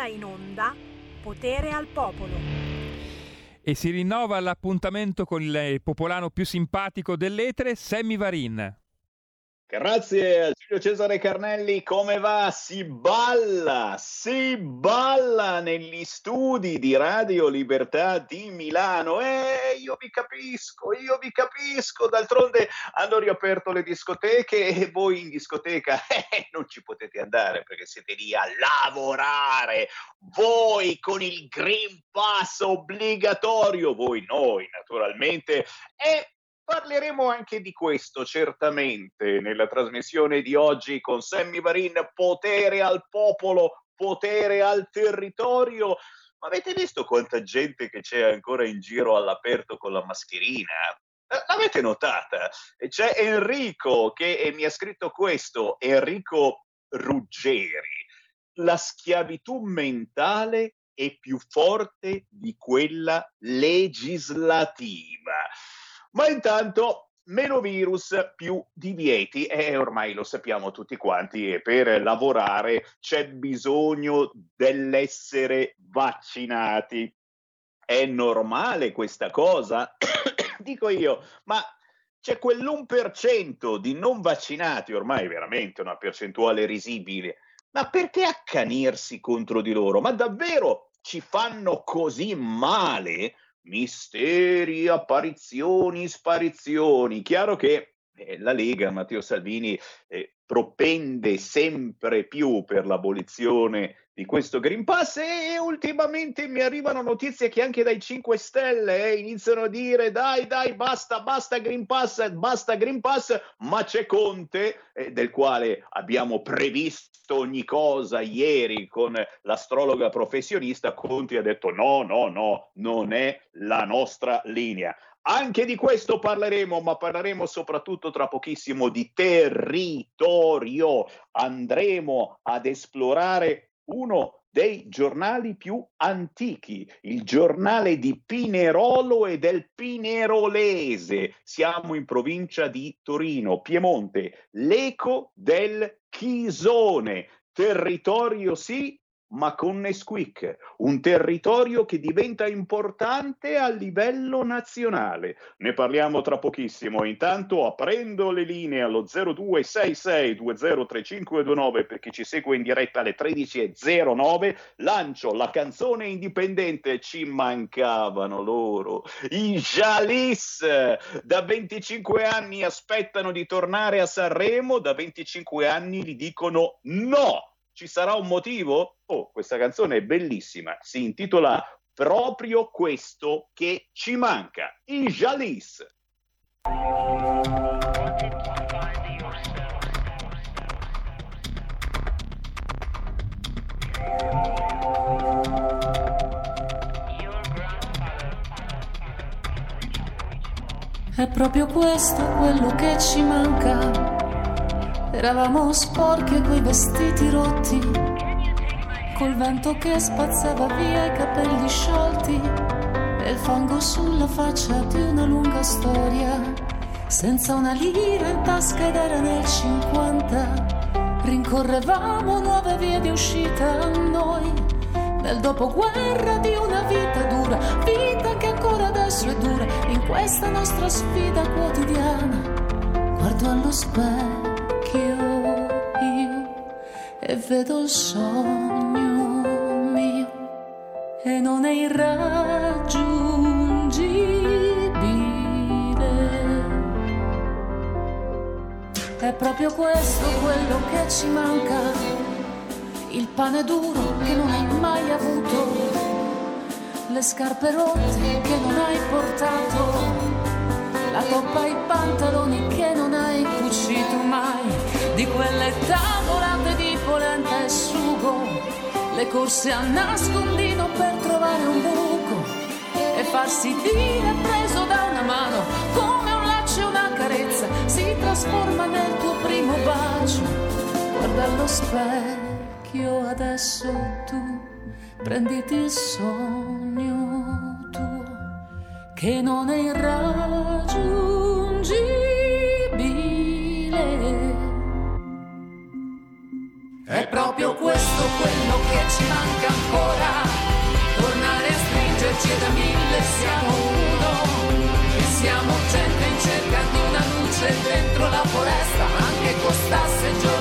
ora in onda Potere al Popolo. E si rinnova l'appuntamento con il popolano più simpatico dell'etere, Sammy Varin. Grazie Giulio Cesare Carnelli, come va? Si balla, si balla negli studi di Radio Libertà di Milano. Eh, io vi capisco, io vi capisco. D'altronde hanno riaperto le discoteche e voi in discoteca eh, non ci potete andare perché siete lì a lavorare. Voi con il Green Pass obbligatorio, voi noi naturalmente. E Parleremo anche di questo certamente nella trasmissione di oggi con Sammy Varin, potere al popolo, potere al territorio. Ma avete visto quanta gente che c'è ancora in giro all'aperto con la mascherina? Eh, l'avete notata? C'è Enrico che mi ha scritto questo, Enrico Ruggeri. La schiavitù mentale è più forte di quella legislativa. Ma intanto meno virus, più divieti e ormai lo sappiamo tutti quanti e per lavorare c'è bisogno dell'essere vaccinati. È normale questa cosa? Dico io, ma c'è quell'1% di non vaccinati, ormai veramente una percentuale risibile, ma perché accanirsi contro di loro? Ma davvero ci fanno così male? Misteri, apparizioni, sparizioni. Chiaro che eh, la Lega, Matteo Salvini, eh, propende sempre più per l'abolizione di questo Green Pass e ultimamente mi arrivano notizie che anche dai 5 Stelle eh, iniziano a dire dai dai basta basta Green Pass basta Green Pass ma c'è Conte eh, del quale abbiamo previsto ogni cosa ieri con l'astrologa professionista Conte ha detto no no no non è la nostra linea anche di questo parleremo, ma parleremo soprattutto tra pochissimo di territorio. Andremo ad esplorare uno dei giornali più antichi, il giornale di Pinerolo e del Pinerolese. Siamo in provincia di Torino, Piemonte, l'eco del Chisone, territorio sì, ma con Nesquik, un territorio che diventa importante a livello nazionale. Ne parliamo tra pochissimo. Intanto aprendo le linee allo 0266203529 per chi ci segue in diretta alle 13.09, lancio la canzone indipendente. Ci mancavano loro. I Jalis da 25 anni aspettano di tornare a Sanremo, da 25 anni gli dicono no ci sarà un motivo? Oh, questa canzone è bellissima, si intitola Proprio questo che ci manca, i Jalis. È proprio questo quello che ci manca Eravamo sporchi quei vestiti rotti, col vento che spazzava via i capelli sciolti e il fango sulla faccia di una lunga storia. Senza una lira in tasca ed era nel 50, rincorrevamo nuove vie di uscita a noi. Nel dopoguerra di una vita dura, vita che ancora adesso è dura, in questa nostra sfida quotidiana. Guardo allo specchio vedo il sogno mio e non è irraggiungibile. È proprio questo quello che ci manca, il pane duro che non hai mai avuto, le scarpe rotte che non hai portato, la coppa e i pantaloni che non hai cucito mai, di quelle tavolate di sugo, le corse a nascondino per trovare un buco e farsi dire preso da una mano come un laccio una carezza si trasforma nel tuo primo bacio. Guarda allo specchio adesso tu, prenditi il sogno tuo che non è irraggiungibile proprio questo quello che ci manca ancora. Tornare a stringerci da mille siamo uno. E siamo gente in cerca di una luce dentro la foresta, anche costasse giorni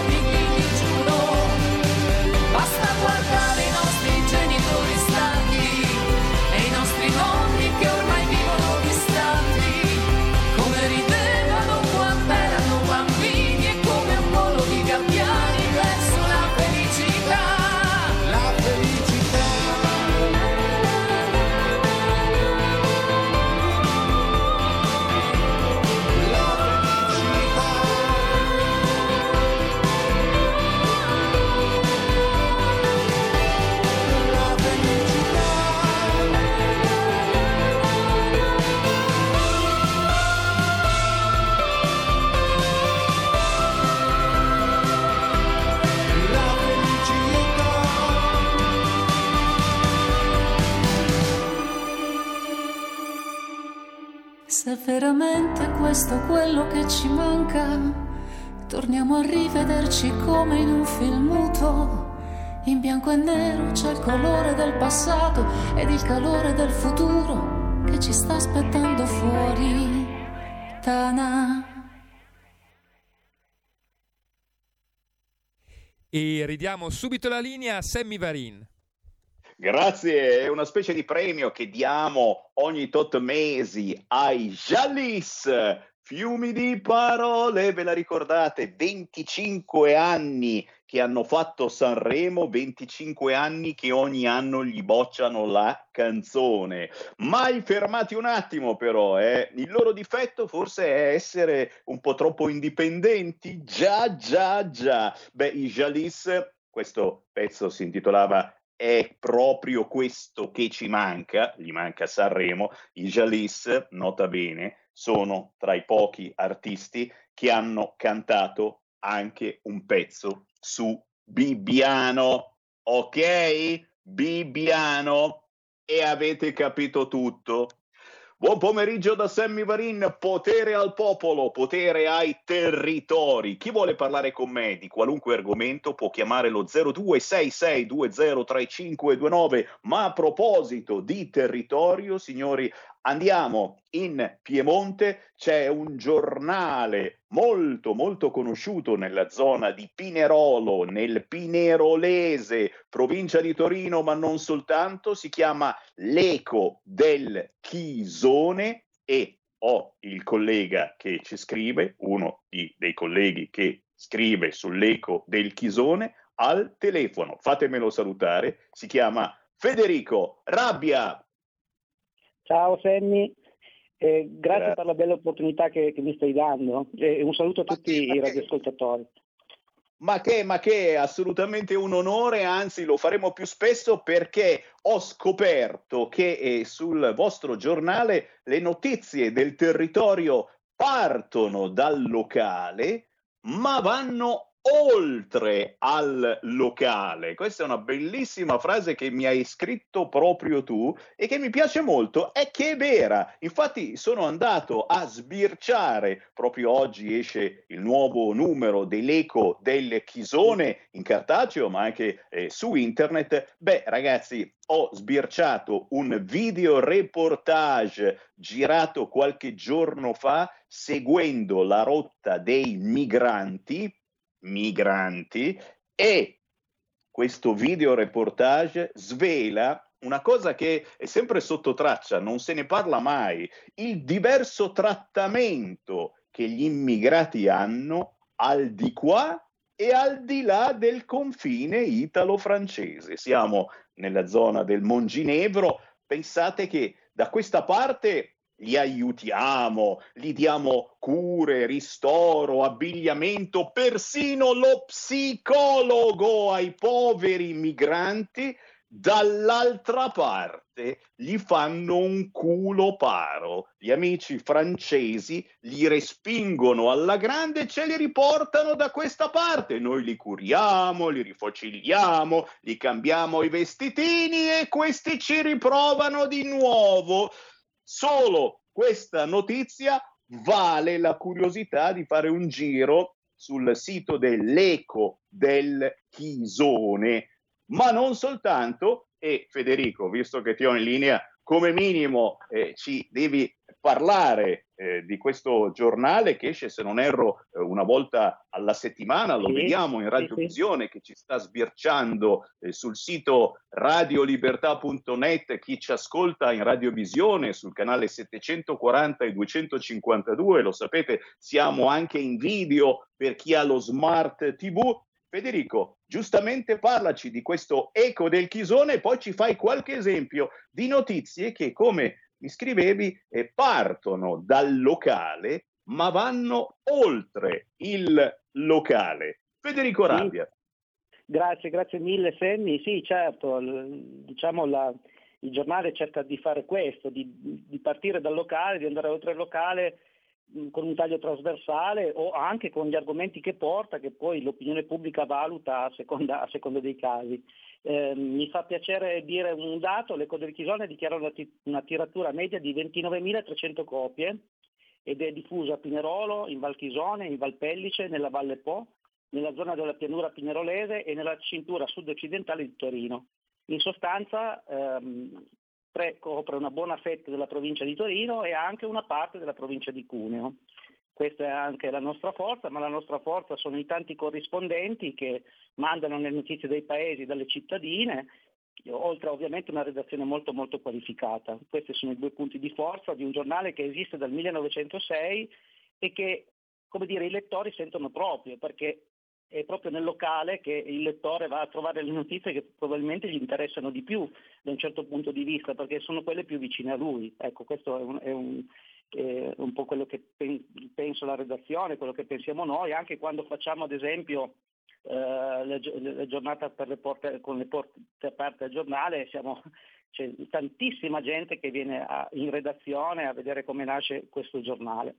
veramente questo quello che ci manca, torniamo a rivederci come in un film muto. In bianco e nero c'è il colore del passato ed il calore del futuro che ci sta aspettando fuori. Tana. E ridiamo subito la linea a Sammy Varin. Grazie, è una specie di premio che diamo ogni tot mesi ai Jalis. Fiumi di parole, ve la ricordate? 25 anni che hanno fatto Sanremo, 25 anni che ogni anno gli bocciano la canzone. Mai fermati un attimo però, eh? il loro difetto forse è essere un po' troppo indipendenti. Già, già, già. Beh, i Jalis, questo pezzo si intitolava è proprio questo che ci manca, gli manca Sanremo, i Jalis, nota bene, sono tra i pochi artisti che hanno cantato anche un pezzo su Bibbiano, ok? Bibbiano, e avete capito tutto. Buon pomeriggio da Sammy Varin, potere al popolo, potere ai territori. Chi vuole parlare con me di qualunque argomento può chiamare lo 0266203529, ma a proposito di territorio, signori, Andiamo in Piemonte, c'è un giornale molto molto conosciuto nella zona di Pinerolo, nel Pinerolese, provincia di Torino, ma non soltanto, si chiama L'Eco del Chisone e ho il collega che ci scrive, uno di, dei colleghi che scrive sull'Eco del Chisone al telefono. Fatemelo salutare, si chiama Federico Rabbia. Ciao Sammy, eh, grazie, grazie, per la bella opportunità che, che mi stai dando e un saluto a ma tutti che, i radioascoltatori. Ma che, ma che è assolutamente un onore, anzi lo faremo più spesso perché ho scoperto che eh, sul vostro giornale le notizie del territorio partono dal locale ma vanno oltre al locale. Questa è una bellissima frase che mi hai scritto proprio tu e che mi piace molto e che è vera. Infatti sono andato a sbirciare, proprio oggi esce il nuovo numero dell'Eco del Chisone in cartaceo, ma anche eh, su internet. Beh, ragazzi, ho sbirciato un video reportage girato qualche giorno fa seguendo la rotta dei migranti migranti e questo video reportage svela una cosa che è sempre sotto traccia, non se ne parla mai, il diverso trattamento che gli immigrati hanno al di qua e al di là del confine italo-francese. Siamo nella zona del Monginevro, pensate che da questa parte li aiutiamo, gli diamo cure, ristoro, abbigliamento, persino lo psicologo ai poveri migranti, dall'altra parte gli fanno un culo paro. Gli amici francesi li respingono alla grande e ce li riportano da questa parte. Noi li curiamo, li rifocilliamo, li cambiamo i vestitini e questi ci riprovano di nuovo. Solo questa notizia vale la curiosità di fare un giro sul sito dell'Eco del Chisone, ma non soltanto, e Federico, visto che ti ho in linea, come minimo eh, ci devi parlare eh, di questo giornale che esce, se non erro, eh, una volta alla settimana, lo sì, vediamo in radiovisione sì, sì. che ci sta sbirciando eh, sul sito radiolibertà.net, chi ci ascolta in radiovisione sul canale 740 e 252, lo sapete, siamo anche in video per chi ha lo smart TV Federico, giustamente parlaci di questo eco del Chisone e poi ci fai qualche esempio di notizie che, come mi scrivevi, eh, partono dal locale ma vanno oltre il locale. Federico Rabbia. Grazie, grazie mille Semmi. Sì, certo, diciamo la, il giornale cerca di fare questo, di, di partire dal locale, di andare oltre il locale con un taglio trasversale o anche con gli argomenti che porta, che poi l'opinione pubblica valuta a seconda, a seconda dei casi. Eh, mi fa piacere dire un dato, l'Eco del Chisone dichiara una, t- una tiratura media di 29.300 copie ed è diffusa a Pinerolo, in Val Chisone, in Val Pellice, nella Valle Po, nella zona della pianura pinerolese e nella cintura sud-occidentale di Torino. In sostanza ehm, copre una buona fetta della provincia di Torino e anche una parte della provincia di Cuneo. Questa è anche la nostra forza, ma la nostra forza sono i tanti corrispondenti che mandano le notizie dei paesi, dalle cittadine, oltre ovviamente una redazione molto molto qualificata. Questi sono i due punti di forza di un giornale che esiste dal 1906 e che come dire, i lettori sentono proprio, perché è proprio nel locale che il lettore va a trovare le notizie che probabilmente gli interessano di più da un certo punto di vista, perché sono quelle più vicine a lui. Ecco, questo è un, è un, è un po' quello che penso la redazione, quello che pensiamo noi, anche quando facciamo ad esempio eh, la, giornata le porte, con le porte aperte al giornale, siamo, c'è tantissima gente che viene a, in redazione a vedere come nasce questo giornale.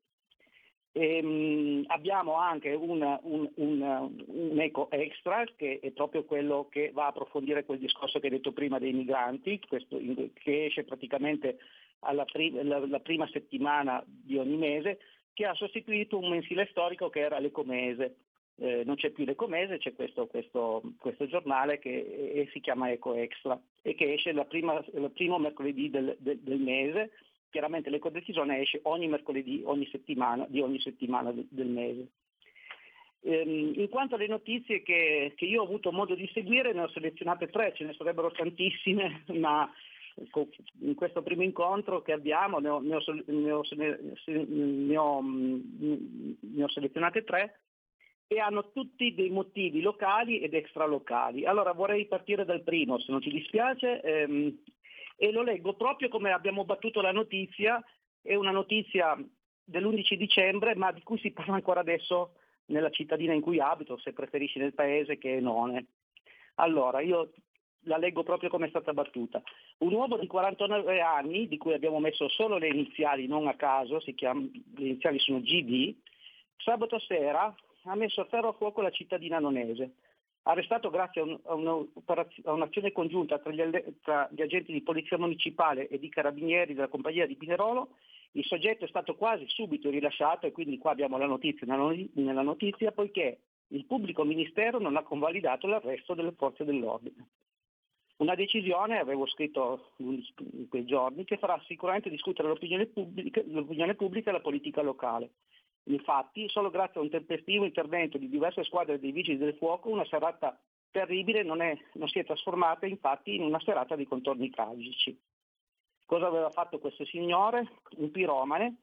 E, ehm, mh, abbiamo anche un, un, un, un, eco extra che è proprio quello che va a approfondire quel discorso che hai detto prima dei migranti, questo, che esce praticamente alla pri- la, la prima settimana di ogni mese, che ha sostituito un mensile storico che era l'Ecomese. Eh, non c'è più l'Ecomese, c'è questo, questo, questo giornale che è, si chiama Eco Extra e che esce il primo mercoledì del, del, del mese chiaramente l'ecodecisione esce ogni mercoledì ogni settimana, di ogni settimana del, del mese. Ehm, in quanto alle notizie che, che, io ho avuto modo di seguire, ne ho selezionate tre, ce ne sarebbero tantissime, ma in questo primo incontro che abbiamo ne ho, ne ho, ne ho, ne ho, ne ho selezionate tre e hanno tutti dei motivi locali ed extralocali. Allora vorrei partire dal primo, se non ci dispiace, ehm, e lo leggo proprio come abbiamo battuto la notizia, è una notizia dell'11 dicembre, ma di cui si parla ancora adesso nella cittadina in cui abito, se preferisci nel paese che è None. Allora, io la leggo proprio come è stata battuta. Un uomo di 49 anni, di cui abbiamo messo solo le iniziali, non a caso, chiama, le iniziali sono GD, sabato sera ha messo a ferro a fuoco la cittadina nonese arrestato grazie a, un, a, a un'azione congiunta tra gli, tra gli, agenti di polizia municipale e di carabinieri della compagnia di Pinerolo, il soggetto è stato quasi subito rilasciato e quindi qua abbiamo la notizia nella notizia poiché il pubblico ministero non ha convalidato l'arresto delle forze dell'ordine. Una decisione, avevo scritto in quei giorni, che farà sicuramente discutere l'opinione pubblica, l'opinione pubblica e la politica locale. Infatti, solo grazie a un tempestivo intervento di diverse squadre dei vigili del fuoco, una serata terribile non, è, non si è trasformata infatti in una serata di contorni tragici. Cosa aveva fatto questo signore? Un piromane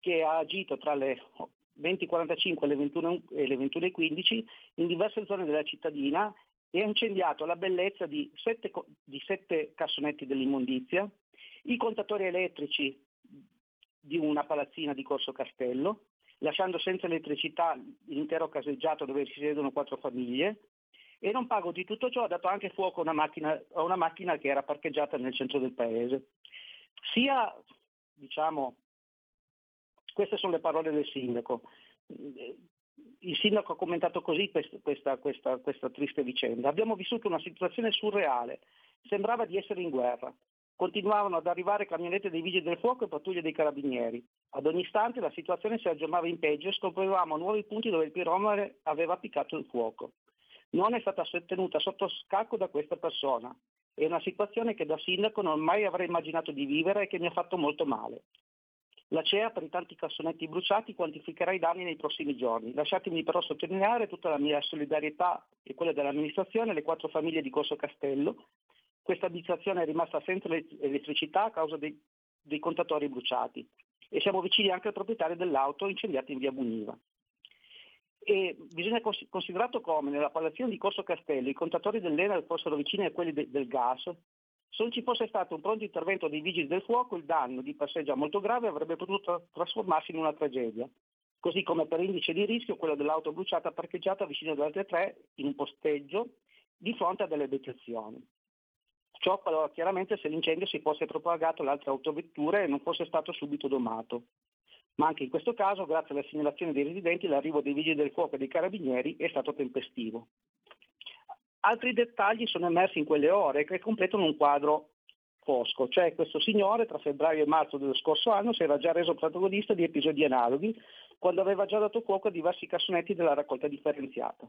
che ha agito tra le 20.45 e le 21, e le 21.15 in diverse zone della cittadina e ha incendiato la bellezza di sette, di sette cassonetti dell'immondizia, i contatori elettrici di una palazzina di Corso Castello, lasciando senza elettricità l'intero caseggiato dove si siedono quattro famiglie e non pago di tutto ciò ha dato anche fuoco a una macchina, a una macchina che era parcheggiata nel centro del paese. Sia, diciamo, queste sono le parole del sindaco. Il sindaco ha commentato così questa, questa, questa triste vicenda. Abbiamo vissuto una situazione surreale, sembrava di essere in guerra. Continuavano ad arrivare camionette dei vigili del fuoco e pattuglie dei carabinieri. Ad ogni istante la situazione si aggiornava in peggio e scopriravamo nuovi punti dove il piromane aveva appiccato il fuoco. Non è stata tenuta sotto scacco da questa persona. È una situazione che da sindaco non mai avrei immaginato di vivere e che mi ha fatto molto male. La CEA per i tanti cassonetti bruciati quantificherà i danni nei prossimi giorni. Lasciatemi però sottolineare tutta la mia solidarietà e quella dell'amministrazione alle quattro famiglie di Corso Castello. Questa abitazione è rimasta senza elettricità a causa dei, dei contatori bruciati e siamo vicini anche al proprietario dell'auto incendiata in via Buniva. E bisogna considerato come nella palazzina di Corso Castello i contatori dell'ENEL fossero vicini a quelli de- del gas, se non ci fosse stato un pronto intervento dei vigili del fuoco il danno di per sé già molto grave avrebbe potuto trasformarsi in una tragedia, così come per indice di rischio quello dell'auto bruciata parcheggiata vicino alle altre tre in un posteggio di fronte a delle detezioni. Ciò però chiaramente se l'incendio si fosse propagato alle altre autovetture e non fosse stato subito domato. Ma anche in questo caso, grazie alle segnalazioni dei residenti, l'arrivo dei vigili del fuoco e dei carabinieri è stato tempestivo. Altri dettagli sono emersi in quelle ore che completano un quadro fosco, cioè questo signore tra febbraio e marzo dello scorso anno si era già reso protagonista di episodi analoghi quando aveva già dato fuoco a diversi cassonetti della raccolta differenziata.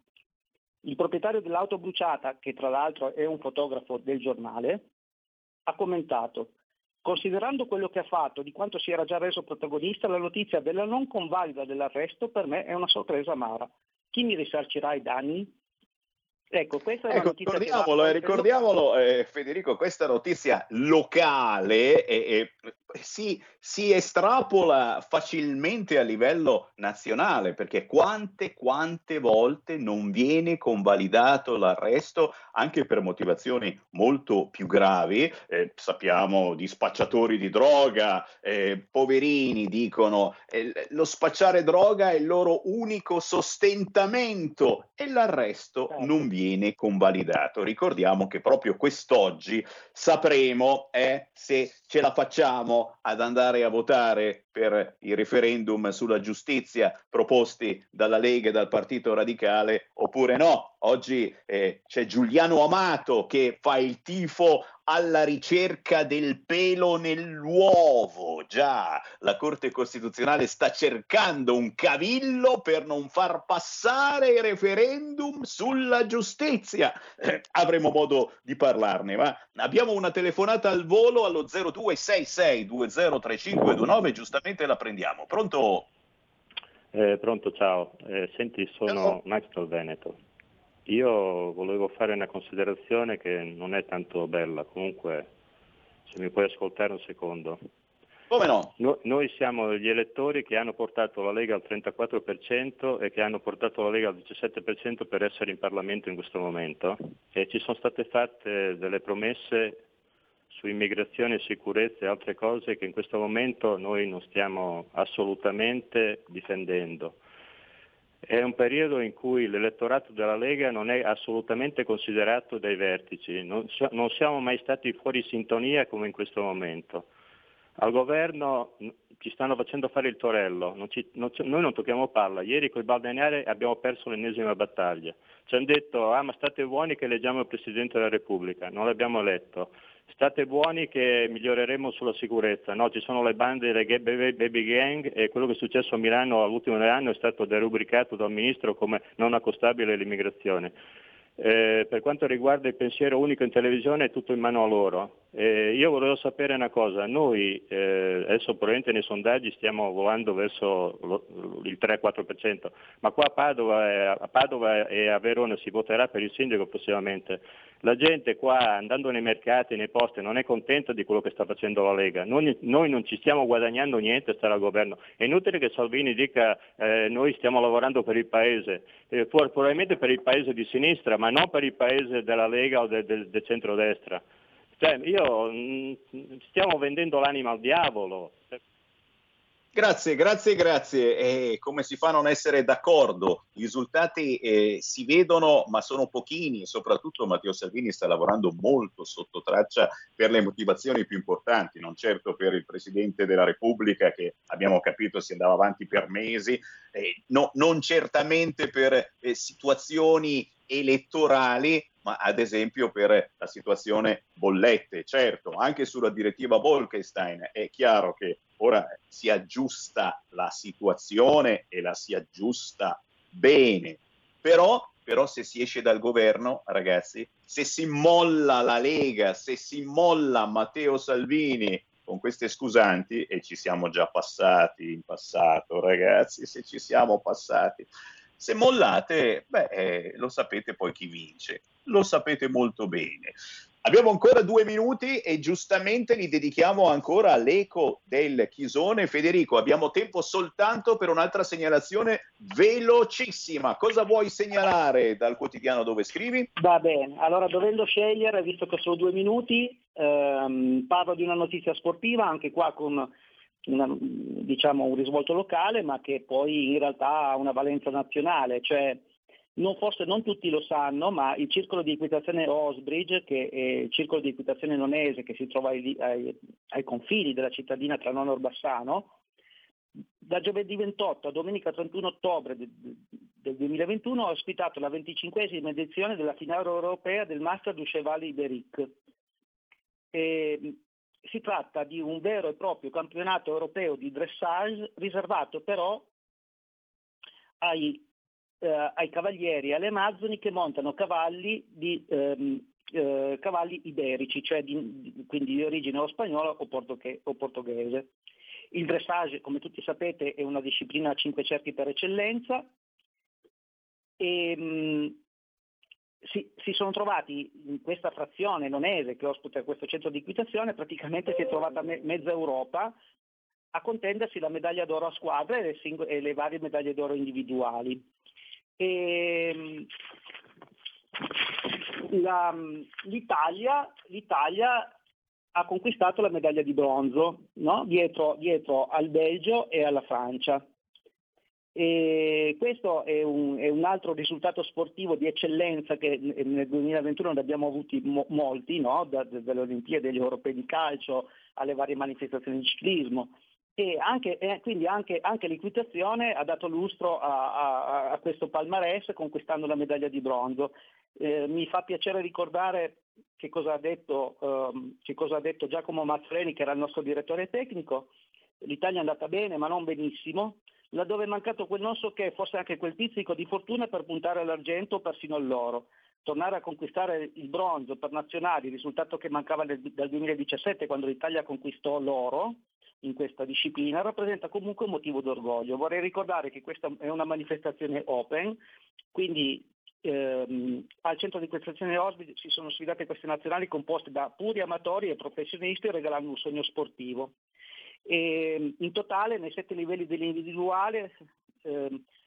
Il proprietario dell'auto bruciata, che tra l'altro è un fotografo del giornale, ha commentato Considerando quello che ha fatto, di quanto si era già reso protagonista, la notizia della non convalida dell'arresto per me è una sorpresa amara. Chi mi risarcirà i danni? Ecco, questa è ecco, notizia ricordiamolo, eh, ricordiamolo eh, Federico, questa notizia locale e, e si, si, estrapola facilmente a livello nazionale perché quante, quante volte non viene convalidato l'arresto anche per motivazioni molto più gravi. Eh, sappiamo di spacciatori di droga, eh, poverini dicono eh, lo spacciare droga è il loro unico sostentamento e l'arresto certo. non viene convalidato. Ricordiamo che proprio quest'oggi sapremo eh, se ce la facciamo ad andare a votare per i referendum sulla giustizia proposti dalla Lega e dal Partito Radicale oppure no. Oggi eh, c'è Giuliano Amato che fa il tifo alla ricerca del pelo nell'uovo. Già, la Corte Costituzionale sta cercando un cavillo per non far passare il referendum sulla giustizia. Eh, avremo modo di parlarne, ma abbiamo una telefonata al volo allo 0266203529, giustamente la prendiamo. Pronto? Eh, pronto, ciao. Eh, senti, sono. Max dal Veneto. Io volevo fare una considerazione che non è tanto bella, comunque se mi puoi ascoltare un secondo. Come no? no? Noi siamo gli elettori che hanno portato la Lega al 34% e che hanno portato la Lega al 17% per essere in Parlamento in questo momento e ci sono state fatte delle promesse su immigrazione, sicurezza e altre cose che in questo momento noi non stiamo assolutamente difendendo. È un periodo in cui l'elettorato della Lega non è assolutamente considerato dai vertici, non, non siamo mai stati fuori sintonia come in questo momento. Al governo ci stanno facendo fare il torello, non ci, non, noi non tocchiamo palla, ieri con i balneari abbiamo perso l'ennesima battaglia, ci hanno detto ah ma state buoni che leggiamo il Presidente della Repubblica, non l'abbiamo letto, state buoni che miglioreremo sulla sicurezza, no, ci sono le bande delle baby gang e quello che è successo a Milano all'ultimo anno è stato derubricato dal Ministro come non accostabile all'immigrazione. Eh, per quanto riguarda il pensiero unico in televisione è tutto in mano a loro. Eh, io volevo sapere una cosa, noi eh, adesso probabilmente nei sondaggi stiamo volando verso lo, il 3-4%, ma qua a Padova, a Padova, e a Verona si voterà per il sindaco prossimamente. La gente qua andando nei mercati, nei posti, non è contenta di quello che sta facendo la Lega. Noi, noi non ci stiamo guadagnando niente stare al governo. È inutile che Salvini dica eh, noi stiamo lavorando per il Paese, eh, probabilmente per il Paese di sinistra, ma non per il Paese della Lega o del, del, del centrodestra. Cioè, io, mh, mm, stiamo vendendo l'anima al diavolo. Grazie, grazie, grazie. E come si fa a non essere d'accordo? I risultati eh, si vedono, ma sono pochini e soprattutto Matteo Salvini sta lavorando molto sotto traccia per le motivazioni più importanti, non certo per il Presidente della Repubblica che abbiamo capito si andava avanti per mesi, eh, no, non certamente per eh, situazioni elettorali ma ad esempio per la situazione bollette, certo, anche sulla direttiva Bolkestein è chiaro che ora si aggiusta la situazione e la si aggiusta bene, però, però se si esce dal governo, ragazzi, se si molla la Lega, se si molla Matteo Salvini con queste scusanti, e ci siamo già passati in passato, ragazzi, se ci siamo passati, se mollate, beh, eh, lo sapete poi chi vince, lo sapete molto bene. Abbiamo ancora due minuti e giustamente li dedichiamo ancora all'eco del Chisone. Federico, abbiamo tempo soltanto per un'altra segnalazione velocissima. Cosa vuoi segnalare dal quotidiano dove scrivi? Va bene, allora dovendo scegliere, visto che sono due minuti, ehm, parlo di una notizia sportiva, anche qua con una, diciamo, un risvolto locale, ma che poi in realtà ha una valenza nazionale, cioè non, forse non tutti lo sanno, ma il circolo di equitazione Osbridge, che è il circolo di equitazione nonese che si trova ai, ai, ai confini della cittadina tra Nono e Orbassano, da giovedì 28 a domenica 31 ottobre del, del 2021 ha ospitato la 25esima edizione della finale europea del Master du Cheval Iberic. E, si tratta di un vero e proprio campionato europeo di dressage riservato però ai, eh, ai cavalieri e alle amazzoni che montano cavalli, di, ehm, eh, cavalli iberici, cioè di, quindi di origine o spagnola o, portoghe- o portoghese. Il dressage, come tutti sapete, è una disciplina a cinque cerchi per eccellenza e, mh, si, si, sono trovati in questa frazione nonese che ospita questo centro di equitazione, praticamente si è trovata me, mezza Europa a contendersi la medaglia d'oro a squadra e le, sing- e le varie medaglie d'oro individuali. E, la, l'Italia, l'Italia, ha conquistato la medaglia di bronzo no? dietro, dietro al Belgio e alla Francia. E questo è un, è un, altro risultato sportivo di eccellenza che nel 2021 ne abbiamo avuti mo- molti, no? da, dalle Olimpiadi, agli europei di calcio, alle varie manifestazioni di ciclismo. E anche, eh, quindi anche, anche, l'equitazione ha dato lustro a, a, a, questo palmarès conquistando la medaglia di bronzo. Eh, mi fa piacere ricordare che cosa, detto, ehm, che cosa ha detto Giacomo Mazzoleni, che era il nostro direttore tecnico. L'Italia è andata bene, ma non benissimo laddove è mancato quel non so che, forse anche quel pizzico di fortuna per puntare all'argento o persino all'oro. Tornare a conquistare il bronzo per nazionali, risultato che mancava nel, dal 2017 quando l'Italia conquistò l'oro in questa disciplina, rappresenta comunque un motivo d'orgoglio. Vorrei ricordare che questa è una manifestazione open, quindi ehm, al centro di equitazione Osby si sono sfidate queste nazionali composte da puri amatori e professionisti regalando un sogno sportivo. E in totale nei sette livelli dell'individuale eh, si,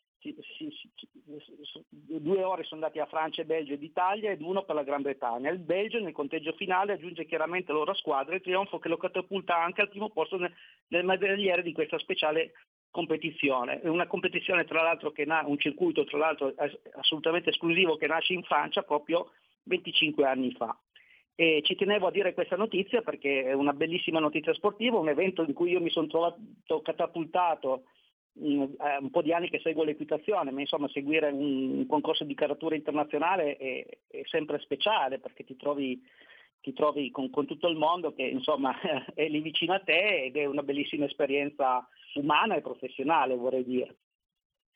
due ore sono andati a Francia, Belgio ed Italia ed uno per la Gran Bretagna. Il Belgio nel conteggio finale aggiunge chiaramente la loro squadra e trionfo che lo catapulta anche al primo posto nel, nel medagliere di questa speciale competizione. Una competizione tra l'altro che ha un circuito tra l'altro assolutamente esclusivo che nasce in Francia proprio 25 anni fa. E ci tenevo a dire questa notizia perché è una bellissima notizia sportiva, un evento in cui io mi sono trovato catapultato un po' di anni che seguo l'equitazione, ma insomma seguire un, un concorso di caratura internazionale è, è sempre speciale perché ti trovi, ti trovi con, con, tutto il mondo che insomma è lì vicino a te ed è una bellissima esperienza umana e professionale vorrei dire.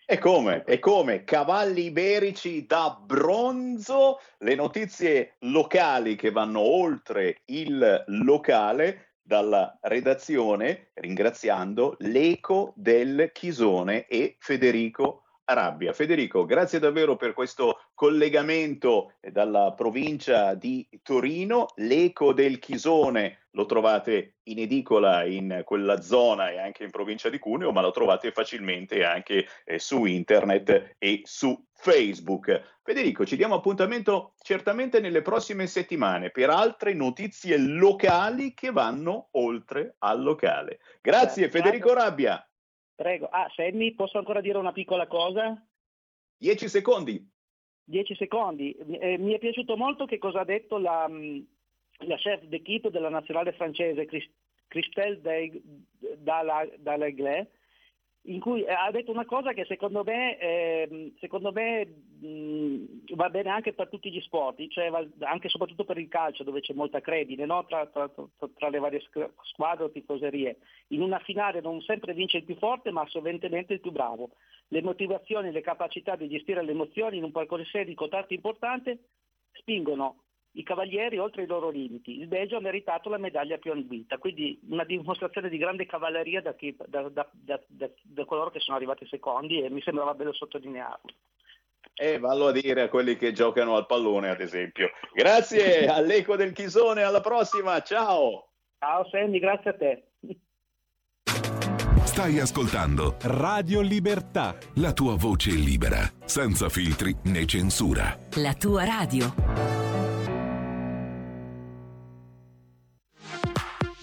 E come? E come? Cavalli iberici da bronzo, le notizie locali che vanno oltre il locale dalla redazione, ringraziando l'eco del Chisone e Federico Arabia. Federico, grazie davvero per questo collegamento dalla provincia di Torino. L'eco del Chisone lo trovate in edicola in quella zona e anche in provincia di Cuneo, ma lo trovate facilmente anche eh, su internet e su Facebook. Federico, ci diamo appuntamento certamente nelle prossime settimane per altre notizie locali che vanno oltre al locale. Grazie Federico Rabbia. Prego. Ah, Sammy, posso ancora dire una piccola cosa? Dieci secondi. Dieci secondi. Eh, mi è piaciuto molto che cosa ha detto la, mm, la chef d'équipe della nazionale francese, Christelle Dallaiglé, in cui ha detto una cosa che secondo me, eh, secondo me mh, va bene anche per tutti gli sport, cioè anche e soprattutto per il calcio dove c'è molta credine no? tra, tra, tra, le varie squadre o tifoserie. In una finale non sempre vince il più forte ma sovventemente il più bravo. Le motivazioni, le capacità di gestire le emozioni in un palcoscenico tanto importante spingono i cavalieri oltre i loro limiti. Il Belgio ha meritato la medaglia più ambita, quindi una dimostrazione di grande cavalleria da, chi, da, da, da coloro che sono arrivati secondi e mi sembrava bello sottolinearlo. E vallo a dire a quelli che giocano al pallone, ad esempio. Grazie all'Eco del Chisone, alla prossima, ciao! Ciao Sandy, grazie a te. Stai ascoltando Radio Libertà. La tua voce libera, senza filtri né censura. La tua radio.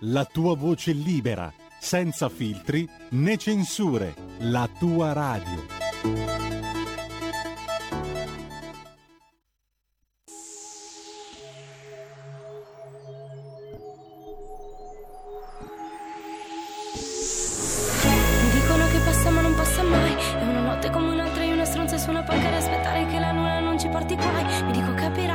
la tua voce libera, senza filtri né censure, la tua radio. Dicono che passa non passa mai. È una notte come un'altra e una stronza su una panca ad aspettare che la luna non ci porti guai Mi dico capirai,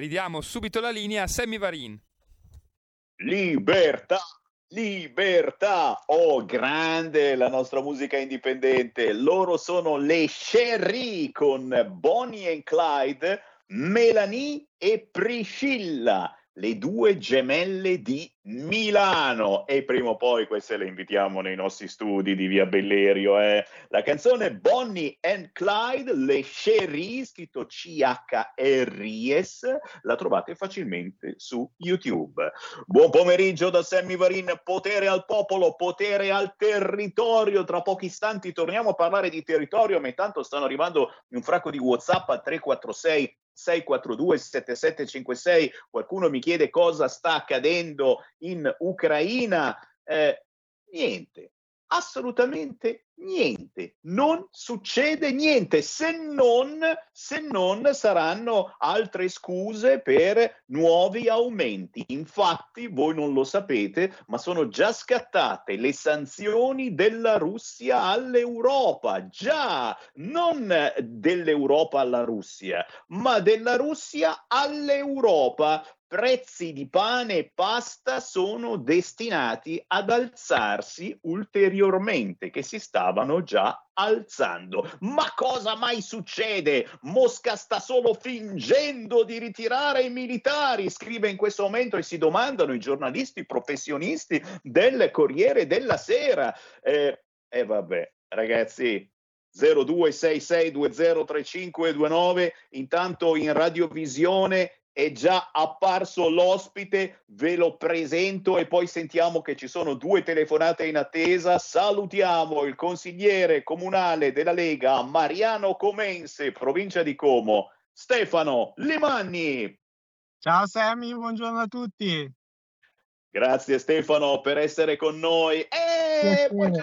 ridiamo subito la linea a Sammy Varin. Libertà, libertà. Oh, grande la nostra musica indipendente. Loro sono le Sherry con Bonnie and Clyde, Melanie e Priscilla, le due gemelle di Milano. E prima o poi queste le invitiamo nei nostri studi di Via Bellerio. Eh. La canzone Bonnie and Clyde, le Sherry, scritto C-H-R-I-S, la trovate facilmente su YouTube. Buon pomeriggio da Sammy Varin, potere al popolo, potere al territorio. Tra pochi istanti torniamo a parlare di territorio, ma intanto stanno arrivando un fracco di WhatsApp al 346 642 7756 qualcuno mi chiede cosa sta accadendo in Ucraina. Eh, niente assolutamente niente, non succede niente se non, se non saranno altre scuse per nuovi aumenti. Infatti, voi non lo sapete, ma sono già scattate le sanzioni della Russia all'Europa. Già, non dell'Europa alla Russia, ma della Russia all'Europa prezzi di pane e pasta sono destinati ad alzarsi ulteriormente, che si stavano già alzando. Ma cosa mai succede? Mosca sta solo fingendo di ritirare i militari, scrive in questo momento e si domandano i giornalisti professionisti del Corriere della Sera. E eh, eh, vabbè, ragazzi, 0266203529 intanto in radiovisione è già apparso l'ospite, ve lo presento e poi sentiamo che ci sono due telefonate in attesa. Salutiamo il consigliere comunale della Lega, Mariano Comense, provincia di Como, Stefano Limanni. Ciao Sammy, buongiorno a tutti. Grazie Stefano per essere con noi. E poi c'è una,